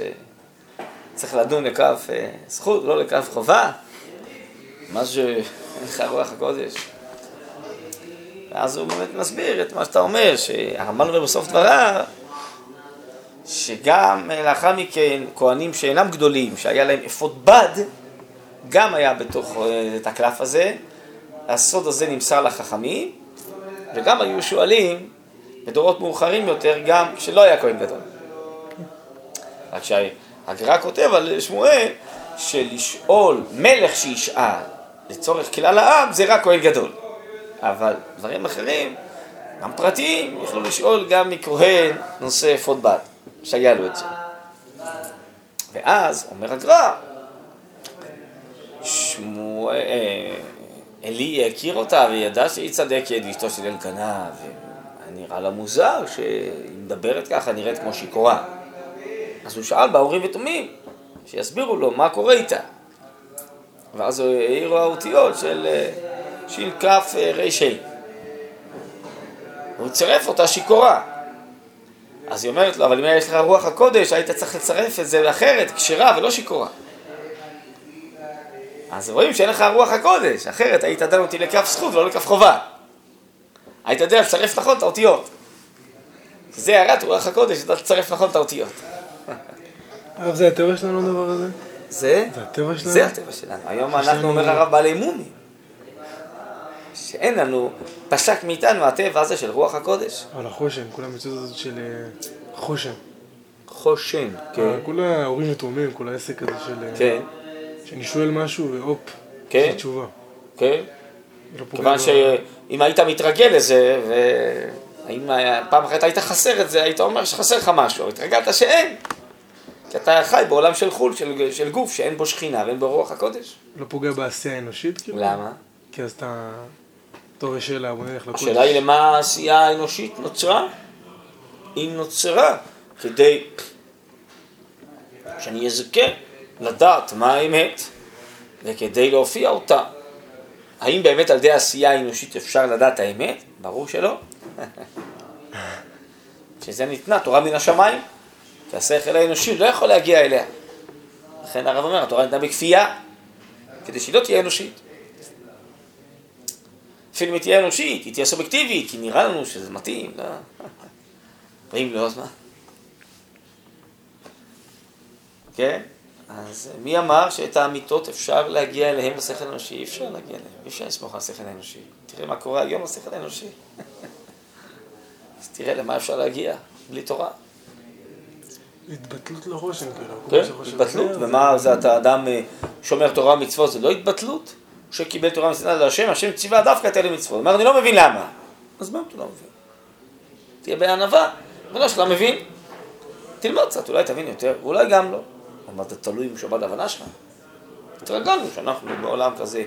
צריך לדון לכף אה, זכות, לא לכף חובה? מה שאין לך רוח הקודש? ואז הוא באמת מסביר את מה שאתה אומר, שהרמב"ן אומר בסוף דבריו, שגם לאחר מכן כהנים שאינם גדולים, שהיה להם אפוד בד, גם היה בתוך אה, את הקלף הזה, הסוד הזה נמסר לחכמים, וגם היו שואלים בדורות מאוחרים יותר, גם כשלא היה כהן גדול. רק שהגר"א כותב על שמואל, שלשאול מלך שישאל לצורך כלל העם זה רק כהן גדול. אבל דברים אחרים, גם פרטיים, יכלו לשאול גם מכהן נושא אפוד בת, שהיה לו את זה. ואז אומר הגר"א, שמואל, אה, עלי הכיר אותה וידע שהיא צדקת ואשתו של אלקנה, ונראה לה מוזר שהיא מדברת ככה, נראית כמו שיכורה. אז הוא שאל בהורים ותומים, שיסבירו לו מה קורה איתה. ואז הוא העירו האותיות של שכ ר"ה. הוא צירף אותה שיכורה. אז היא אומרת לו, אבל אם יש לך רוח הקודש, היית צריך לצרף את זה אחרת, כשרה ולא שיכורה. אז רואים שאין לך רוח הקודש, אחרת היית דן אותי לכף זכות ולא לכף חובה. היית יודע לצרף נכון את האותיות. זה הערת רוח הקודש, אתה תצרף נכון את האותיות. הרב, זה הטבע שלנו הדבר הזה? זה? זה הטבע שלנו? זה הטבע שלנו. היום אנחנו, אומר הרב, בעלי מומים. שאין לנו, פסק מאיתנו הטבע הזה של רוח הקודש. על החושן, כל המציאות הזאת של אה, חושן. חושן, כן. אה, כל ההורים יתומים, כל העסק הזה של... אה, כן. שאני שואל משהו והופ, כן. יש לי תשובה. כן. לא כיוון שאם היית מתרגל לזה, ואם פעם אחת היית חסר את זה, היית אומר שחסר לך משהו, התרגלת שאין. כי אתה חי בעולם של חו"ל, של, של גוף, שאין בו שכינה ואין בו רוח הקודש. לא פוגע בעשייה האנושית, כאילו? למה? כי אז אתה... טוב, יש שאלה, בוא נלך לקודש. השאלה היא למה העשייה האנושית נוצרה? היא נוצרה כדי שאני אזכה לדעת מה האמת וכדי להופיע אותה. האם באמת על ידי העשייה האנושית אפשר לדעת האמת? ברור שלא. שזה ניתנה תורה מן השמיים, כי השכל האנושי לא יכול להגיע אליה. לכן הרב אומר, התורה ניתנה בכפייה, כדי שהיא לא תהיה אנושית. אפילו אם היא תהיה אנושית, היא תהיה סובייקטיבית, כי נראה לנו שזה מתאים, לא? ואם לא, אז מה? כן? אז מי אמר שאת האמיתות אפשר להגיע אליהם בשכל האנושי? אי אפשר להגיע אליהם, אי אפשר לסמוך על השכל האנושי. תראה מה קורה היום בשכל האנושי. אז תראה למה אפשר להגיע, בלי תורה. התבטלות לרושם, כאילו. כן, התבטלות, ומה זה אתה אדם אה, שומר תורה ומצוות, זה לא התבטלות? שקיבל תורה ומצוות להשם, השם ציווה דווקא את אלה מצוות. הוא אומר, אני לא מבין למה. אז מה אתה לא מבין? תהיה בענווה, ולא שאתה מבין. תלמד קצת, אולי תבין יותר, ואולי גם לא. אבל זה תלוי אם שבת ההבנה שלך. התרגלנו שאנחנו בעולם כזה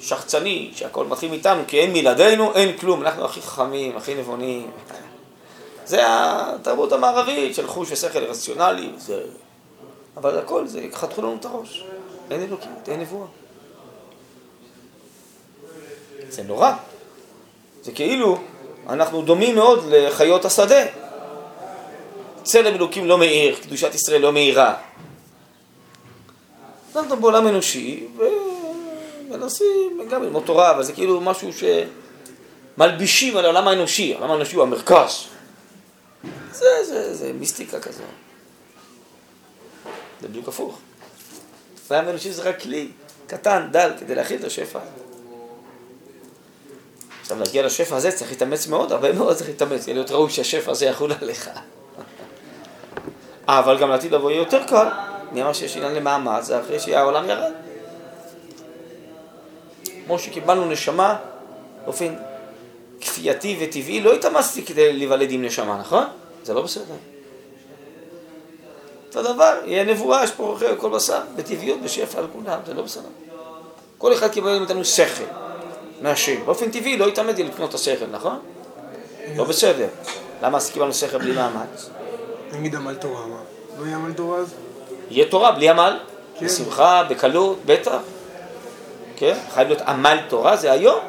שחצני, שהכל מתחיל מאיתנו, כי אין מלעדינו, אין כלום, אנחנו הכי חכמים, הכי נבונים. זה התרבות המערבית של חוש ושכל רציונלי, זה... אבל הכל זה, חתכו לנו את הראש. אין אלוקיות, אין נבואה. זה נורא. זה כאילו, אנחנו דומים מאוד לחיות השדה. צלם אלוקים לא מאיר, קדושת ישראל לא מאירה. אנחנו בעולם אנושי, ומנסים גם ללמוד תורה, אבל זה כאילו משהו שמלבישים על העולם האנושי, העולם האנושי הוא המרכז. זה, זה, זה מיסטיקה כזו. זה בדיוק הפוך. העולם האנושי זה רק כלי קטן, דל, כדי להכיל את השפע. עכשיו להגיע לשפע הזה צריך להתאמץ מאוד, הרבה מאוד צריך להתאמץ, כדי להיות ראוי שהשפע הזה יחול עליך. אבל גם לעתיד לבוא יהיה יותר קל, מי אמר שיש עניין למאמץ, זה אחרי שהעולם ירד. כמו שקיבלנו נשמה באופן כפייתי וטבעי, לא התאמצתי כדי להיוולד עם נשמה, נכון? זה לא בסדר. אותו דבר, יהיה נבואה, יש פה אוכל כל בשר, בטבעיות, בשפע על כולם, זה לא בסדר. כל אחד קיבל מאיתנו שכל מהשם. באופן טבעי לא התאמדתי לקנות את השכל, נכון? לא בסדר. למה קיבלנו שכל בלי מאמץ? נגיד עמל תורה, מה? לא יהיה עמל תורה אז? יהיה תורה בלי עמל, כן. בשמחה, בקלות, בטח. כן? חייב להיות עמל תורה, זה היום.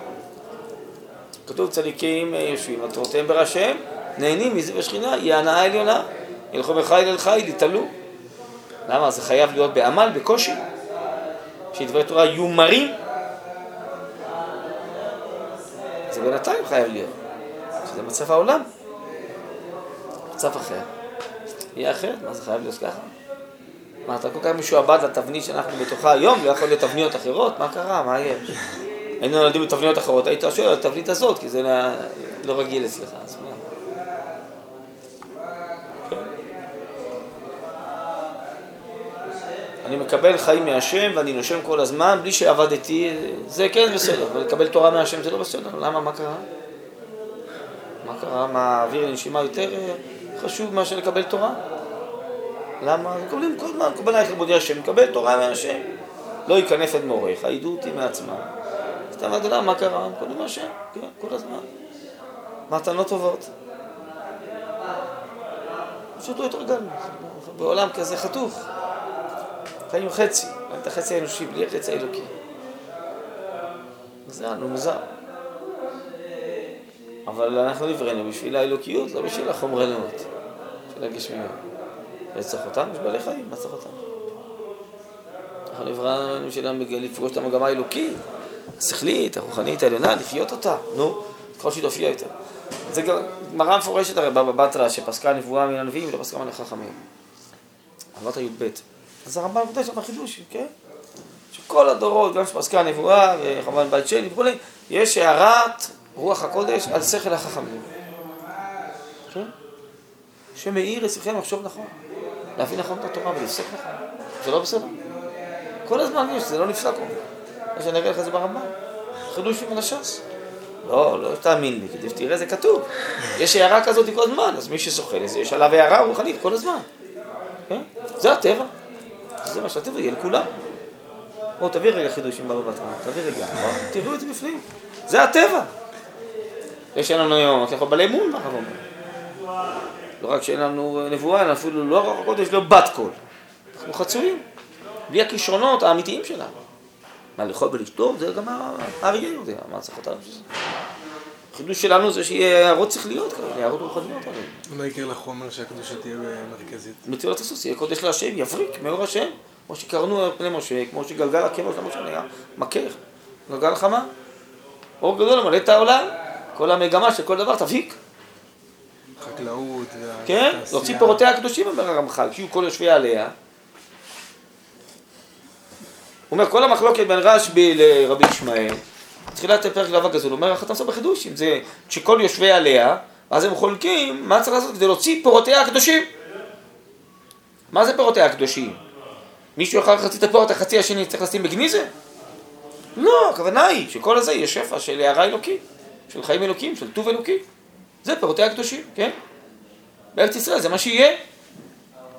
כתוב צדיקים אה, יושבים על תורותיהם בראשיהם, נהנים מזה בשכינה, היא הנאה עליונה. ילכו בחיל אל חיל, יתעלו. למה? זה חייב להיות בעמל, בקושי. שדברי תורה יהיו מרים. זה בינתיים חייב להיות. שזה מצב העולם. מצב אחר. יהיה אחרת, מה זה חייב להיות ככה? מה, אתה כל כך משועבד לתבנית שאנחנו בתוכה היום, לא יכול להיות תבניות אחרות? מה קרה? מה יש? היינו נולדים בתבניות אחרות, היית שואל על התבנית הזאת, כי זה לא, לא רגיל אצלך, אז מה? כן. אני מקבל חיים מהשם ואני נושם כל הזמן בלי שעבדתי, זה כן בסדר, אבל לקבל תורה מהשם זה לא בסדר, למה? מה קרה? מה קרה? מה, אוויר לנשימה יותר חשוב מאשר לקבל תורה? למה? מקבלים כל הזמן, קבלה איך לכבודי השם, מקבל תורה מהשם. לא ייכנף את מוריך, ידעו אותי מעצמם. סתם אדוני, מה קרה? מקבלים מהשם, כן, כל הזמן. מתנות טובות. פשוט לא התרגלנו. בעולם כזה חתוך. חיים חצי, את החצי האנושי, בלי החצי האלוקי. היה לנו מוזר. אבל אנחנו נבראנו בשביל האלוקיות, לא בשביל החומרנות, בשביל הגשמיות. וצריך אותנו, יש בעלי חיים, מה צריך אותנו? אנחנו נבראנו בשביל לפגוש את המגמה האלוקית, השכלית, הרוחנית, העליונה, לחיות אותה, נו, ככל שהיא תופיע יותר. זה גמרא מפורשת הרי בבא בתרא, שפסקה נבואה מן הנביאים ולא פסקה מן החכמים. עברת י"ב. אז הרמב"ם כותב שם חידוש, כן? שכל הדורות, גם שפסקה נבואה, וכמובן בית שני וכולי, יש הערת רוח הקודש על שכל החכמים. כן? שמאיר אצלכם לחשוב נכון, להבין נכון את התורה ולפסק נכון. זה לא בסדר? כל הזמן יש, זה לא נפסק. מה שאני אראה לך זה ברמב"ם. חידוש מן הש"ס. לא, לא תאמין לי, כדי שתראה זה כתוב. יש הערה כזאת כל הזמן, אז מי שזוכה לזה, יש עליו הערה רוחנית כל הזמן. כן? זה הטבע. זה מה שהטבע יהיה לכולם. בואו תביא רגע חידושים בבא בתרא, תביא רגע, תראו את זה בפנים. זה הטבע. יש לנו היום, אתה יכול בעלי אמון, מה הרב אומר. לא רק שאין לנו נבואה, אלא אפילו לא רוח הקודש, לא בת קול. אנחנו חצויים, בלי הכישרונות האמיתיים שלנו. מה, לאכול ולשתות, זה גם האריה יודע, מה צריך אותנו בשביל זה. החידוש שלנו זה שיהיה הערות שכליות כאלה, הערות רוחניות עליהם. מה יקרה לחומר שהקדושה תהיה מרכזית? מצוות הסוס יהיה קודש להשם, יבריק מאור השם, כמו שקרנו על פני משה, כמו שגלגל הקבע של משה היה מכך, גלגל חמה, אור גדול למלא את העולם, כל המגמה של כל דבר תביק, חקלאות, כן? להוציא פירותיה הקדושים, אומר הרמח"ל, שיהיו כל יושבי עליה. הוא אומר, כל המחלוקת בין רשב"י לרבי ישמעאל, תחילת פרק לאו הגזול, הוא אומר, עושה בחידוש, אם זה שכל יושבי עליה, אז הם חולקים, מה צריך לעשות כדי להוציא פירותיה הקדושים? מה זה פירותיה הקדושים? מישהו יאכל חצי את הפירות, החצי השני צריך לשים בגניזה? לא, הכוונה היא שכל הזה יהיה שפע של הערה אלוקית, של חיים אלוקים, של טוב אלוקי. זה פירותיה הקדושים, כן? בארץ ישראל זה מה שיהיה.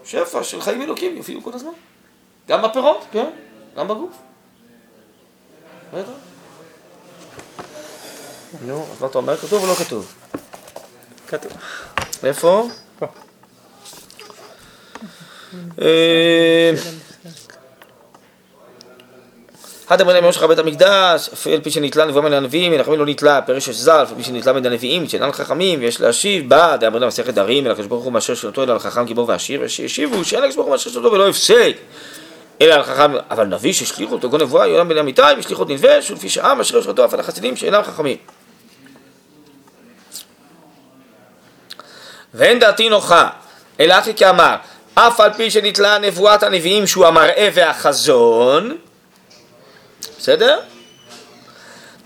שפע של חיים אלוקים יופיעו כל הזמן. גם בפירות, כן? גם בגוף. בטח. נו, אז מה אתה אומר? כתוב או לא כתוב? כתוב. איפה? אחד אמר להם יום שלך בית המקדש, על פי שנתלה נבואה מן הנביאים, מן החכמים לא נתלה, יש ז"ל, על פי שנתלה מן הנביאים, שאינם חכמים, ויש להשיב, בא, דאמר להם מסכת דרים, אלא הקדוש ברוך הוא מאשר שלטו אלא על חכם גיבור ועשיר, ושישיבו, שאין הקדוש ברוך הוא מאשר שלטו ולא הפסק, אלא על חכם, אבל נביא שהשליכו אותו, גון נבואה, יונם בן אמיתי, והשליכו את נדבש, ולפי שעה מאשר שלטו אף על החסידים שאינם חכמים. ואין דעתי נוחה, אלא אחי כאמר, אף על פי שנתלה נבואת הנביאים שהוא המראה והחזון, בסדר?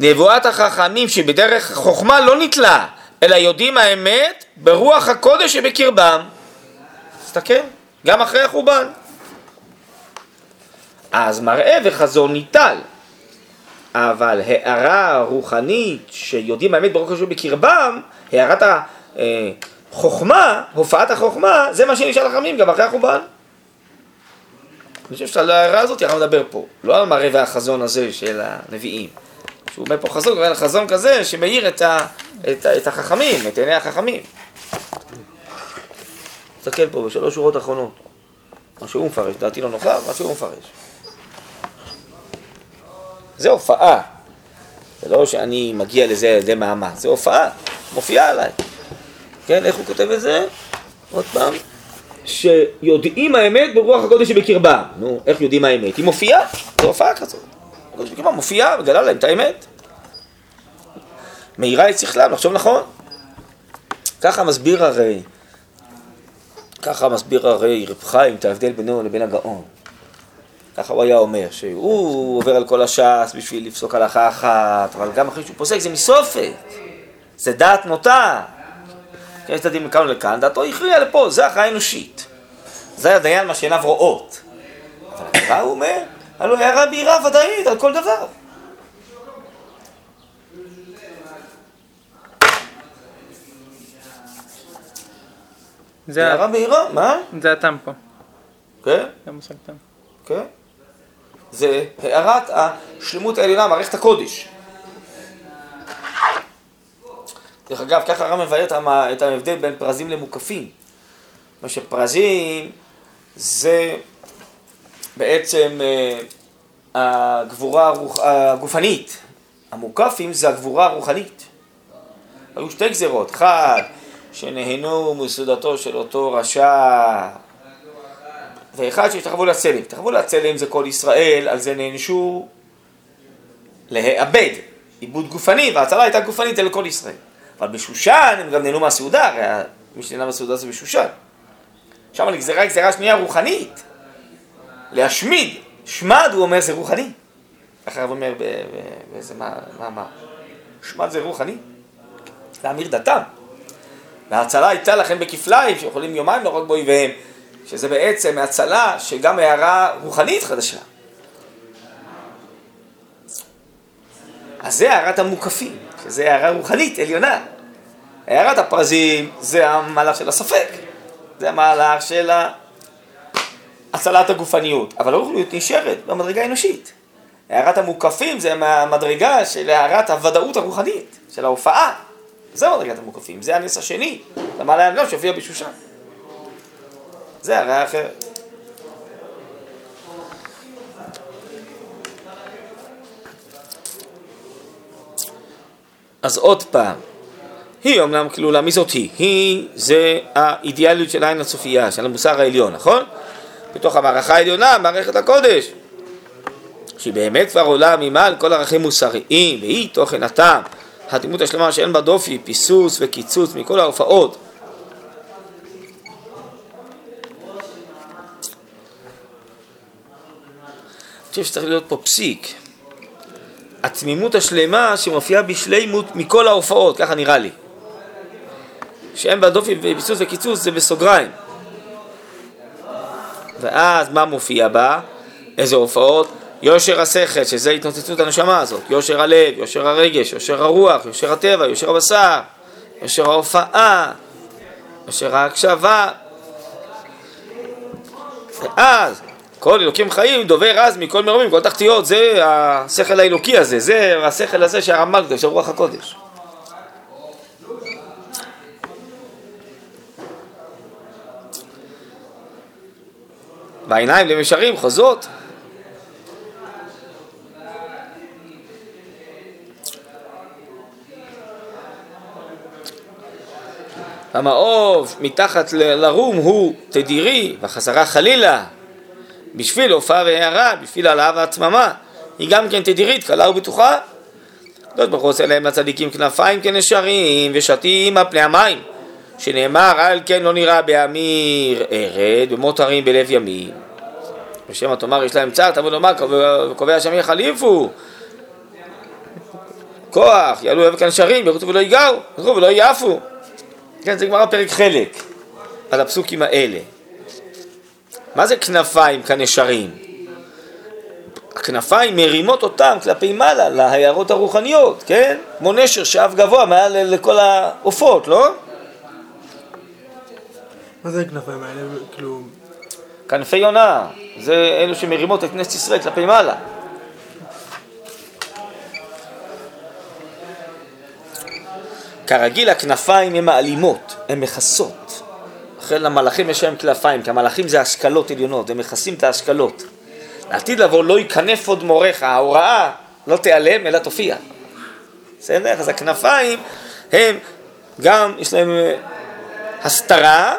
נבואת החכמים שבדרך החוכמה לא נתלה, אלא יודעים האמת ברוח הקודש שבקרבם. תסתכל, גם אחרי החורבן. אז מראה וחזון ניטל, אבל הערה רוחנית שיודעים האמת ברוך הוא בקרבם, הערת החוכמה, הופעת החוכמה, זה מה שנשאר לחכמים גם אחרי החורבן. אני חושב שעל ההערה הזאת אנחנו נדבר פה, לא על מראה והחזון הזה של הנביאים. שהוא אומר פה חזון, הוא אומר חזון כזה שמאיר את, ה, את, את החכמים, את עיני החכמים. תסתכל פה בשלוש שורות האחרונות. מה שהוא מפרש, דעתי לא נוחה, מה שהוא מפרש. זה הופעה. זה לא שאני מגיע לזה על ידי מאמץ, זה הופעה, מופיעה עליי. כן, איך הוא כותב את זה? עוד פעם. שיודעים האמת ברוח הקודש שבקרבם. נו, איך יודעים האמת? היא מופיעה, זו הופעה כזאת. הקודש שבקרבם מופיעה, מגלה להם את האמת. מאירה את שכלם, לחשוב נכון. ככה מסביר הרי, ככה מסביר הרי רב חיים את ההבדל בינו לבין הגאון. ככה הוא היה אומר, שהוא עובר על כל הש"ס בשביל לפסוק הלכה אחת, אבל גם אחרי שהוא פוסק זה מסופת, זה דעת נוטה. יש צדדים לכאן ולכאן, דעתו הכריעה לפה, זה הכרעה אנושית. זה הדיין מה שעיניו רואות. אבל הכרעה הוא אומר, הלוא הערה בהירה ודאית על כל דבר. זה הערה בהירה, מה? זה הטעם פה. כן, זה המושג טעם. כן. זה הערת השלמות העליונה, מערכת הקודש. דרך אגב, ככה הרב מבאר את ההבדל בין פרזים למוקפים. מה שפרזים זה בעצם אה, הגבורה הרוח- הגופנית. המוקפים זה הגבורה הרוחנית. היו שתי גזרות, אחד, שנהנו מסעודתו של אותו רשע, ואחד שהשתחוו לצלם. השתחוו לצלם זה כל ישראל, על זה נענשו להיאבד, עיבוד גופני, וההצלה הייתה גופנית אל כל ישראל. אבל בשושן הם גם נהנו מהסעודה, הרי מי שנהנה מהסעודה זה בשושן. שם נגזרה גזירה שנייה רוחנית, להשמיד, שמד הוא אומר זה רוחני. הרב אומר באיזה מה- שמד זה רוחני, להמיר דתם. וההצלה הייתה לכן בכפליים, שיכולים יומיים להרוג באויביהם, שזה בעצם הצלה שגם הערה רוחנית חדשה. אז זה הערת המוקפים, שזה הערה רוחנית עליונה. הערת הפרזים זה המהלך של הספק, זה המהלך של הצלת הגופניות, אבל הרוחניות נשארת במדרגה האנושית. הערת המוקפים זה מהמדרגה של הערת הוודאות הרוחנית, של ההופעה. זה מדרגת המוקפים, זה הנס השני, למעלה העליון שהופיע בשושן. זה הרי אחרת. אז עוד פעם, היא אומנם כלולה, מי זאת היא? היא זה האידיאליות של העין הצופייה, של המוסר העליון, נכון? בתוך המערכה העליונה, מערכת הקודש, שהיא באמת כבר עולה ממעל כל ערכים מוסריים, והיא תוכן הטעם, הדמות השלמה שאין בה דופי, פיסוס וקיצוץ מכל ההופעות. אני חושב שצריך להיות פה פסיק. התמימות השלמה שמופיעה בשלימות מכל ההופעות, ככה נראה לי. שאין בה דופי וביסוס וקיצוץ זה בסוגריים. ואז מה מופיע בה? איזה הופעות? יושר השכל, שזה התנוצצות הנשמה הזאת, יושר הלב, יושר הרגש, יושר הרוח, יושר הטבע, יושר הבשר, יושר ההופעה, יושר ההקשבה. ואז כל אלוקים חיים דובר אז מכל מרומים, כל תחתיות, זה השכל האלוקי הזה, זה השכל הזה שהרמב"ם קדוש, רוח הקודש. בעיניים למישרים חוזות. המעוף מתחת לרום הוא תדירי, והחזרה חלילה, בשביל הופעה והערה, בשביל העלאה והצממה, היא גם כן תדירית, קלה ובטוחה. הקדוש ברוך הוא עושה להם לצדיקים כנפיים כנשרים ושתים על פני המים, שנאמר על כן לא נראה באמיר ארד, במות הרים בלב ימים. בשם תאמר יש להם צער, תבוא לומר, וקובע שם יחליפו. כוח, יעלו אבק הנשרים, ירוצו ולא ייגעו, ירוצו ולא יעפו. כן, זה גמרא פרק חלק, על הפסוקים האלה. מה זה כנפיים כנשרים? הכנפיים מרימות אותם כלפי מעלה, להערות הרוחניות, כן? כמו נשר שאף גבוה מעל לכל העופות, לא? מה זה הכנפיים האלה? כאילו... כנפי יונה, זה אלו שמרימות את כנסת ישראל כלפי מעלה. כרגיל הכנפיים הן מעלימות, הן מכסות. לכן למלאכים יש להם כנפיים, כי המלאכים זה השכלות עליונות, הם מכסים את ההשכלות. לעתיד לבוא לא ייכנף עוד מורך, ההוראה לא תיעלם אלא תופיע. בסדר? אז הכנפיים הם גם, יש להם אה, הסתרה,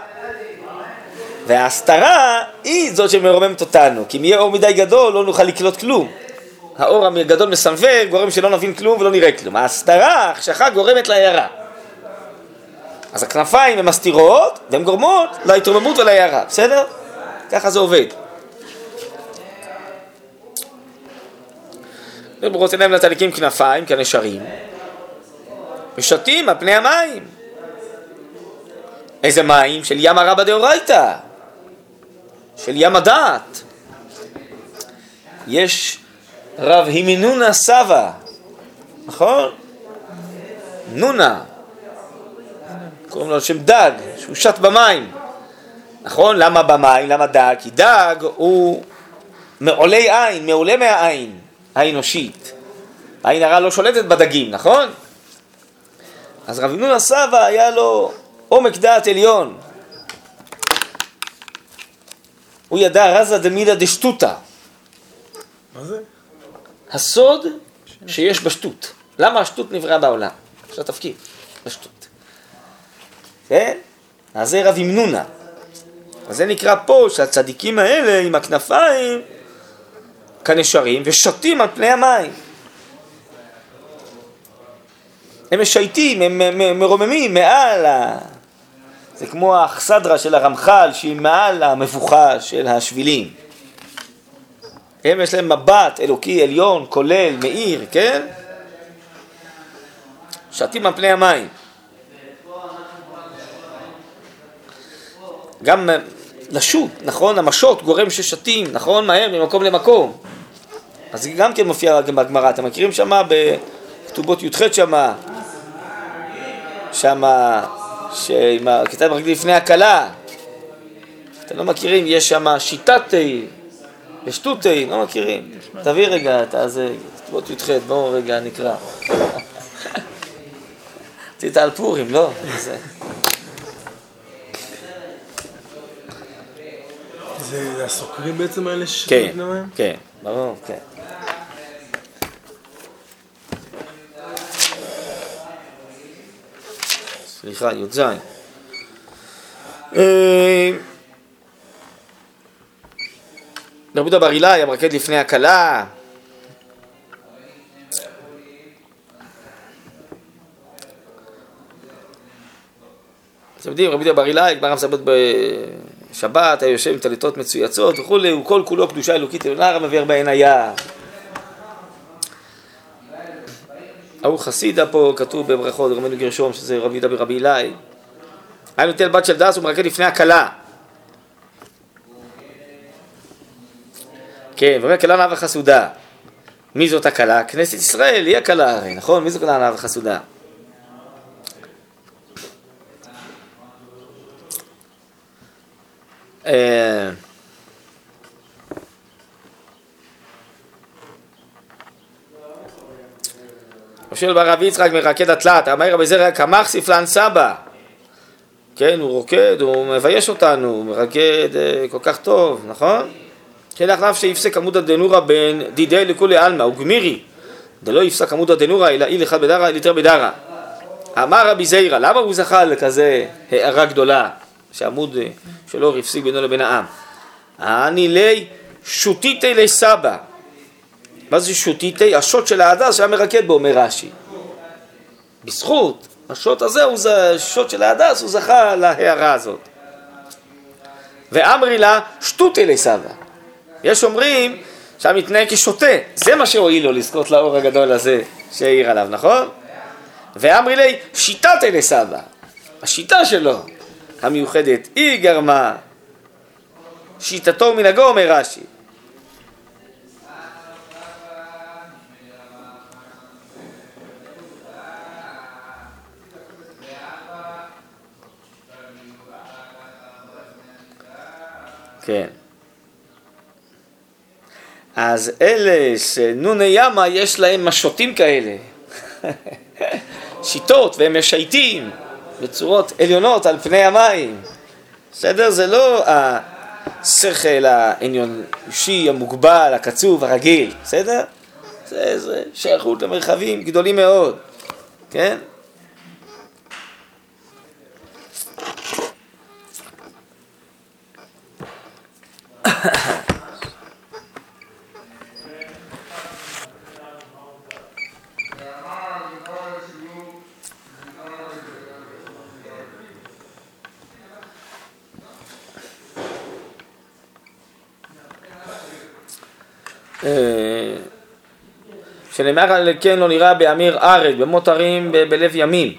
וההסתרה היא זאת שמרוממת אותנו, כי אם יהיה אור מדי גדול לא נוכל לקלוט כלום. האור הגדול מסנוור, גורם שלא נבין כלום ולא נראה כלום. ההסתרה, ההחשכה גורמת להערה. אז הכנפיים הן מסתירות, והן גורמות להתרוממות ולהערה, בסדר? ככה זה עובד. רוצה להם לצדיקים כנפיים, כנשרים, ושתים על פני המים. איזה מים? של ים הרבה דאורייתא, של ים הדעת. יש רב הימינונה סבא, נכון? נונה, קוראים לו שם דג, שהוא שט במים. נכון? למה במים? למה דג? כי דג הוא מעולי עין, מעולה מהעין האנושית. העין הרע לא שולטת בדגים, נכון? אז רבי נונה סבא היה לו עומק דעת עליון. הוא ידע רזה דמידה דשטותא. מה זה? הסוד שיש בשטות. למה השטות נבראה בעולם? יש לה תפקיד, בשטות. כן? אז זה רב ימנונה. אז זה נקרא פה שהצדיקים האלה עם הכנפיים כנשרים ושותים על פני המים. הם משייטים, הם מרוממים מעל ה... זה כמו האכסדרה של הרמח"ל שהיא מעל המבוכה של השבילים. הם יש להם מבט אלוקי עליון, כולל, מאיר, כן? שתים על פני המים. גם לשוט, נכון? המשות גורם ששתים, נכון? מהר ממקום למקום. אז זה גם כן מופיע בגמרא, אתם מכירים שמה בכתובות י"ח שמה, שמה, שעם הכיתה מרגיל לפני הכלה, אתם לא מכירים, יש שמה שיטת בשטותי, לא מכירים. תביא רגע את הזה, בוא ת"ח, בואו רגע נקרא. רצית על פורים, לא? זה- הסוקרים בעצם האלה כן, ששותים מים? כן, ברור, כן. סליחה, י"ז. רבי בר אילאי, המרקד לפני הכלה. אתם יודעים, רבי בר אילאי, גמרא מספרת בשבת, היה יושב עם טליתות מצויצות וכולי, הוא כל כולו קדושה אלוקית עליונה, הרב מביא ארבע עיניה. ההוא חסידה פה, כתוב בברכות, רמנו גרשום, שזה רבי יהודה ברבי אילאי. היה נוטל בת של דס ומרקד לפני הכלה. כן, ואומר כלה נאה וחסודה. מי זאת הכלה? כנסת ישראל, היא הכלה הרי, נכון? מי זאת כלה נאה וחסודה? אה, שואל ברב יצחק מרקד התלת, אמר רבי זרע קמח ספלן סבא. כן, הוא רוקד, הוא מבייש אותנו, הוא מרקד אה, כל כך טוב, נכון? כן, אחריו שיפסק עמודא דנורא בין דידי לכולי עלמא, וגמירי. דלא יפסק עמודא דנורא אלא איל אחד בדרא, איל יותר בדרא. אמר רבי זיירא, למה הוא זכה לכזה הערה גדולה, שעמוד אה, שלו הפסיק בינו לבין העם? אני לי שוטיתי לסבא. מה זה שוטיתי? השוט של ההדס שהיה מרקד בו, אומר רש"י. בזכות השוט הזה, הוא השוט של ההדס, הוא זכה להערה הזאת. ואמרי לה שטותי לסבא. יש אומרים שם מתנהג כשוטה, זה מה שהועיל לו לזכות לאור הגדול הזה שהעיר עליו, נכון? ואמרי לי שיטת אלי סבא, השיטה שלו המיוחדת, היא גרמה שיטתו ומנהגו אומר רש"י. כן. אז אלה שנוני ימה יש להם משוטים כאלה, שיטות והם משייטים בצורות עליונות על פני המים. בסדר? זה לא השכל האנושי המוגבל, הקצוב, הרגיל, בסדר? זה, זה שייכות למרחבים גדולים מאוד, כן? אה, שנאמר על כן לא נראה באמיר ארד, במות הרים ב- בלב ימים.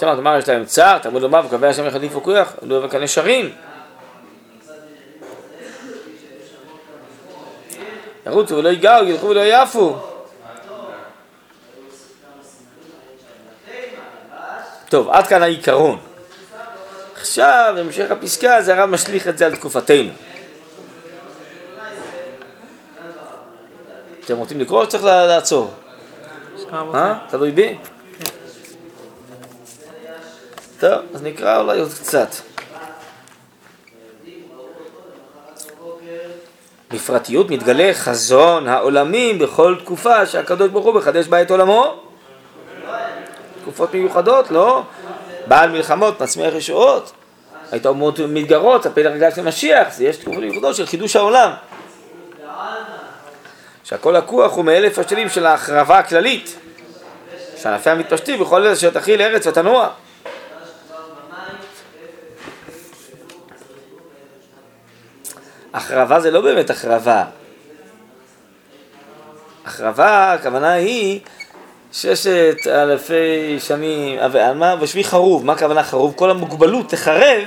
שמעת, אמר יש להם צער, תלמוד לומר וקווי השם יחליפו כוח, לא וקנה שרים. ירוצו ולא ייגעו, ילכו ולא יעפו. טוב, עד כאן העיקרון. עכשיו, המשך הפסקה, זה הרב משליך את זה על תקופתנו. אתם רוצים לקרוא או שצריך לה- לעצור? אה? תלוי בי? טוב, אז נקרא אולי עוד קצת. בפרטיות מתגלה חזון העולמים בכל תקופה שהקדוש ברוך הוא מחדש בה את עולמו. תקופות מיוחדות, לא? בעל מלחמות, מצמיח ישועות. הייתה אומות מתגרות, הפלא רגליו של משיח, זה יש תקופות מיוחדות של חידוש העולם. שהכל הכוח הוא מאלף השנים של ההחרבה הכללית. שענפי המתפשטים בכל אלה תכיל ארץ ותנוע. החרבה זה לא באמת החרבה. החרבה, הכוונה היא ששת אלפי שנים, ועלמא ושמי חרוב, מה הכוונה חרוב? כל המוגבלות תחרב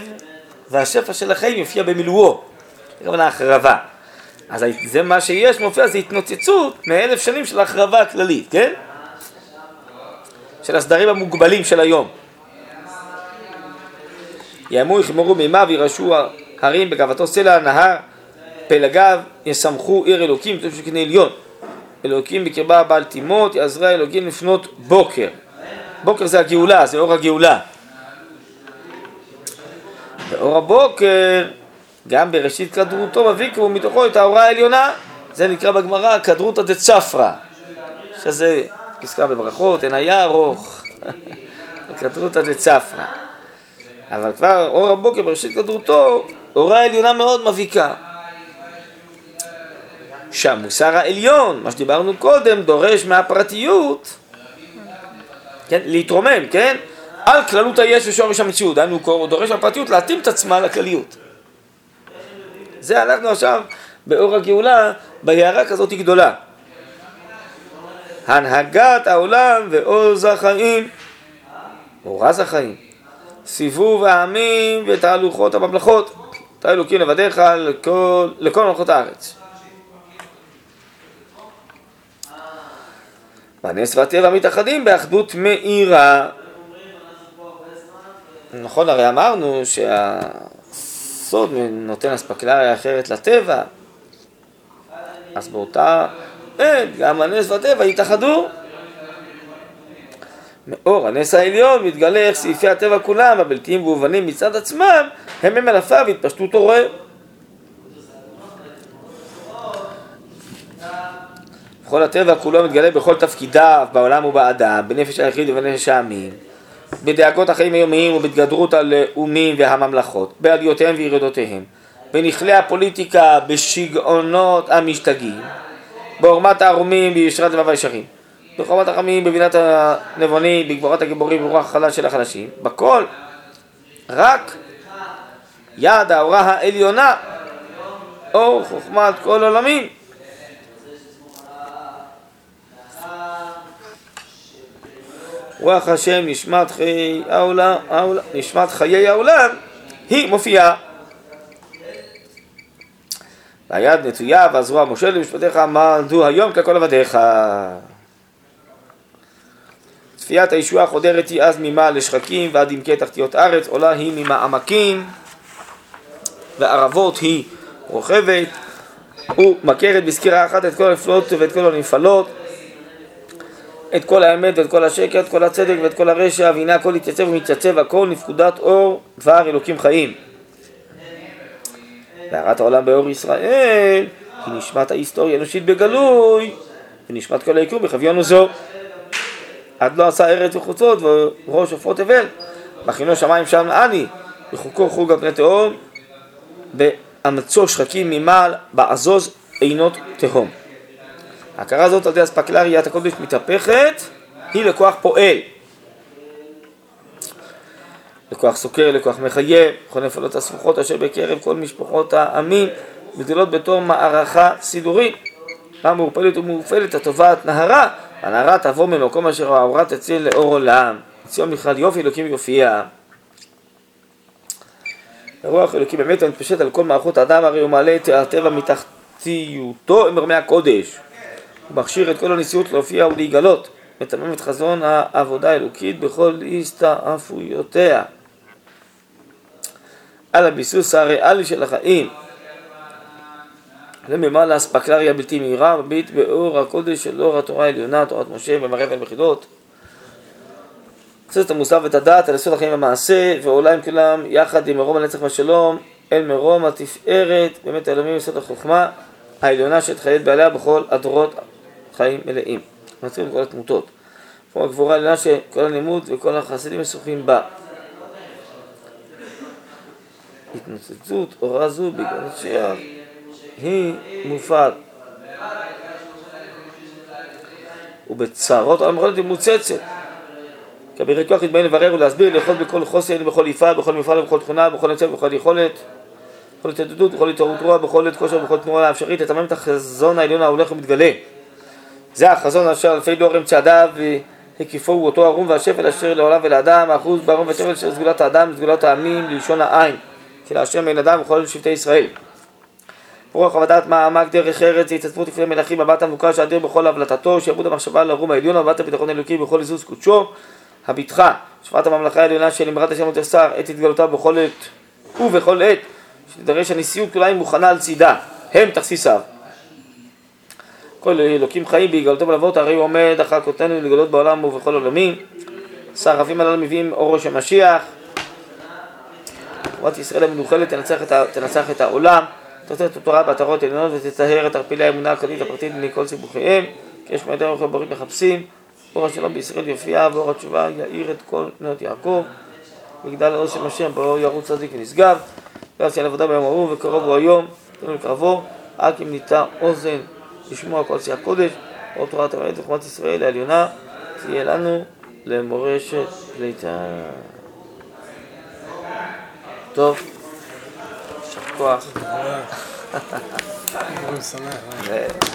והשפע של החיים יופיע במילואו. זה הכוונה החרבה. אז זה מה שיש מופיע, זה התנוצצות מאלף שנים של החרבה הכללית, כן? של הסדרים המוגבלים של היום. יאמו יחמרו מימיו וירשו הרים בגאוותו סלע נהר פלגיו ישמחו עיר אלוקים כתוב שקנה עליון אלוקים בקרבה בעל תימות יעזרה אלוקים לפנות בוקר. בוקר זה הגאולה זה אור הגאולה. ואור הבוקר גם בראשית כדרותו מביא כמו מתוכו את האורה העליונה. זה נקרא בגמרא כדרותא דצפרא שזה פסקה בברכות, אין היה ארוך, כדרותא דצפרא. אבל כבר אור הבוקר בראשית כדרותו, אורה עליונה מאוד מביקה. שהמוסר העליון, מה שדיברנו קודם, דורש מהפרטיות, כן, להתרומם, כן, על כללות היש ושורש המציאות, דהיינו הוא דורש מהפרטיות להתאים את עצמה לכלליות. זה אנחנו עכשיו באור הגאולה, בהערה כזאת גדולה. הנהגת העולם ועוז החיים, אורז החיים, סיבוב העמים ותהלוכות הממלכות, אתה אלוקים לבדיך לכל, לכל מלכות הארץ. והנס והטבע מתאחדים באחדות מאירה. נכון, הרי אמרנו שהסוד נותן אספקלריה אחרת לטבע, אז באותה עת גם הנס והטבע יתאחדו. מאור הנס העליון מתגלה איך סעיפי הטבע כולם, הבלתיים והובנים מצד עצמם, הם ממלפיו התפשטות עורר. בכל הטבע כולו מתגלה בכל תפקידיו, בעולם ובאדם, בנפש היחיד ובנפש העמים, בדאגות החיים היומיים ובהתגדרות הלאומים והממלכות, בעליותיהם וירידותיהם, בנכלי הפוליטיקה, בשגעונות המשתגעים, בעורמת הערומים, בישרת לבב הישרים, בחומת החמים, בבינת הנבונים, בגבורת הגיבורים, ברוח החלש של החלשים, בכל רק יד האורה העליונה, אור חוכמת כל עולמים. רוח השם נשמת חיי העולם, נשמת חיי העולם, היא מופיעה. והיד נטויה והזרוע מושל למשפטיך עמדו היום ככל עבדיך. צפיית הישועה חודרת היא אז ממעל לשחקים ועד עמקי תחתיות ארץ, עולה היא ממעמקים וערבות היא רוכבת ומכרת בסקירה אחת את כל הנפלות ואת כל הנפלות את כל האמת ואת כל השקר, את כל הצדק ואת כל הרשע, והנה הכל יתייצב ומתייצב הכל נפקודת אור דבר אלוקים חיים. והערת העולם באור ישראל היא נשמת ההיסטוריה האנושית בגלוי ונשמת כל היקום בחביון זו. עד לא עשה ארץ וחוצות וראש עופרות תבל מכינו שמיים שם אני וחוקו חוג על פני תהום באמצו שחקים ממעל בעזוז עינות תהום. ההכרה הזאת על ידי אספקלר ראיית הקודש מתהפכת היא לכוח פועל לכוח סוקר, לכוח מחייב, כל הנפלות הסבוכות אשר בקרב כל משפחות העמים גדלות בתור מערכה סידורית. מה מעורפלת ומעורפלת התובעת נהרה, הנהרה תבוא ממקום אשר האורה תציל לאור עולם. ציון בכלל יופי אלוקים יופיע. הרוח אלוקים באמת מתפשט על כל מערכות האדם, הרי הוא מעלה את הטבע מתחתיותו עם מרמי הקודש. הוא מכשיר את כל הנשיאות להופיע ולהיגלות, מתמם את חזון העבודה האלוקית בכל הסתעפויותיה. על הביסוס הריאלי של החיים. לממלא אספקלריה בלתי מהירה, מביט באור הקודש של אור התורה העליונה, תורת משה מחידות. עושה את המוסר ואת הדעת על יסוד החיים והמעשה, ועולה עם כולם יחד עם מרום הנצח והשלום, אל מרום התפארת, באמת האלומים יסוד החוכמה העליונה שתחיית בעליה בכל הדורות חיים מלאים. מצאים כל התמותות. כמו הגבורה העליונה שכל הלימוד וכל החסידים משוחים בה. התנוצצות אורה זו בגלל שיח היא מופעת. ובצערות המראות היא מוצצת. כבירי כוח יתבעים לברר ולהסביר, לאחוז בכל חוסן, בכל יפה, בכל מפעל, בכל תכונה, בכל יוצא, בכל יכולת, בכל התעדדות, בכל התעוררות רוח, בכל עת כושר, בכל תנועה האפשרית, לתמם את החזון העליון ההולך ומתגלה. זה החזון אשר אלפי דור הם צעדיו הקיפו הוא אותו ערום והשפל אשר לעולם ולאדם, האחוז בערום והשפל של סגולת האדם, סגולת העמים, ללשון העין. של השם בין אדם וכל שבטי ישראל. רוח עבודת מעמק דרך ארץ, התעצמות לפני מלכים, מבט המבוקש האדיר בכל הבלטתו, שעבוד המחשבה לרום העליון, מבט הביטחון האלוקי בכל עזוז קודשו, הביטחה, שפעת הממלכה העליונה של אמרת השם ותסר, עת התגלותה בכל עת ובכל עת, שתידרש הנשיאות כולה היא מוכנה על צידה, הם תכסיסיו. כל אלוקים חיים בהגלותו בלבות, הרי הוא עומד אחר כותנו לגלות בעולם ובכל עולמים. הסערבים הללו מביאים אורו של משיח. תורת ישראל המנוחלת תנצח את, העולם, תוצאת את התורה בעטרות עליונות ותטהר את ערפילי האמונה הכללית הפרטית מכל סיבוכיהם, כי יש מדי אוכל ברית מחפשים, אור השלום בישראל יופיע ואור התשובה יאיר את כל בנות יעקב, מגדל האור של משיח באור ירוץ צדיק ונשגב, ויעשה לעבודה ביום ההוא וקרוב הוא היום, תנו לקרבו, רק אם ניטע אוזן לשמוע כל עשייה קודש, אור תורת האמת וחומת ישראל העליונה, תהיה לנו למורשת ליטה. טוב, יישר כוח.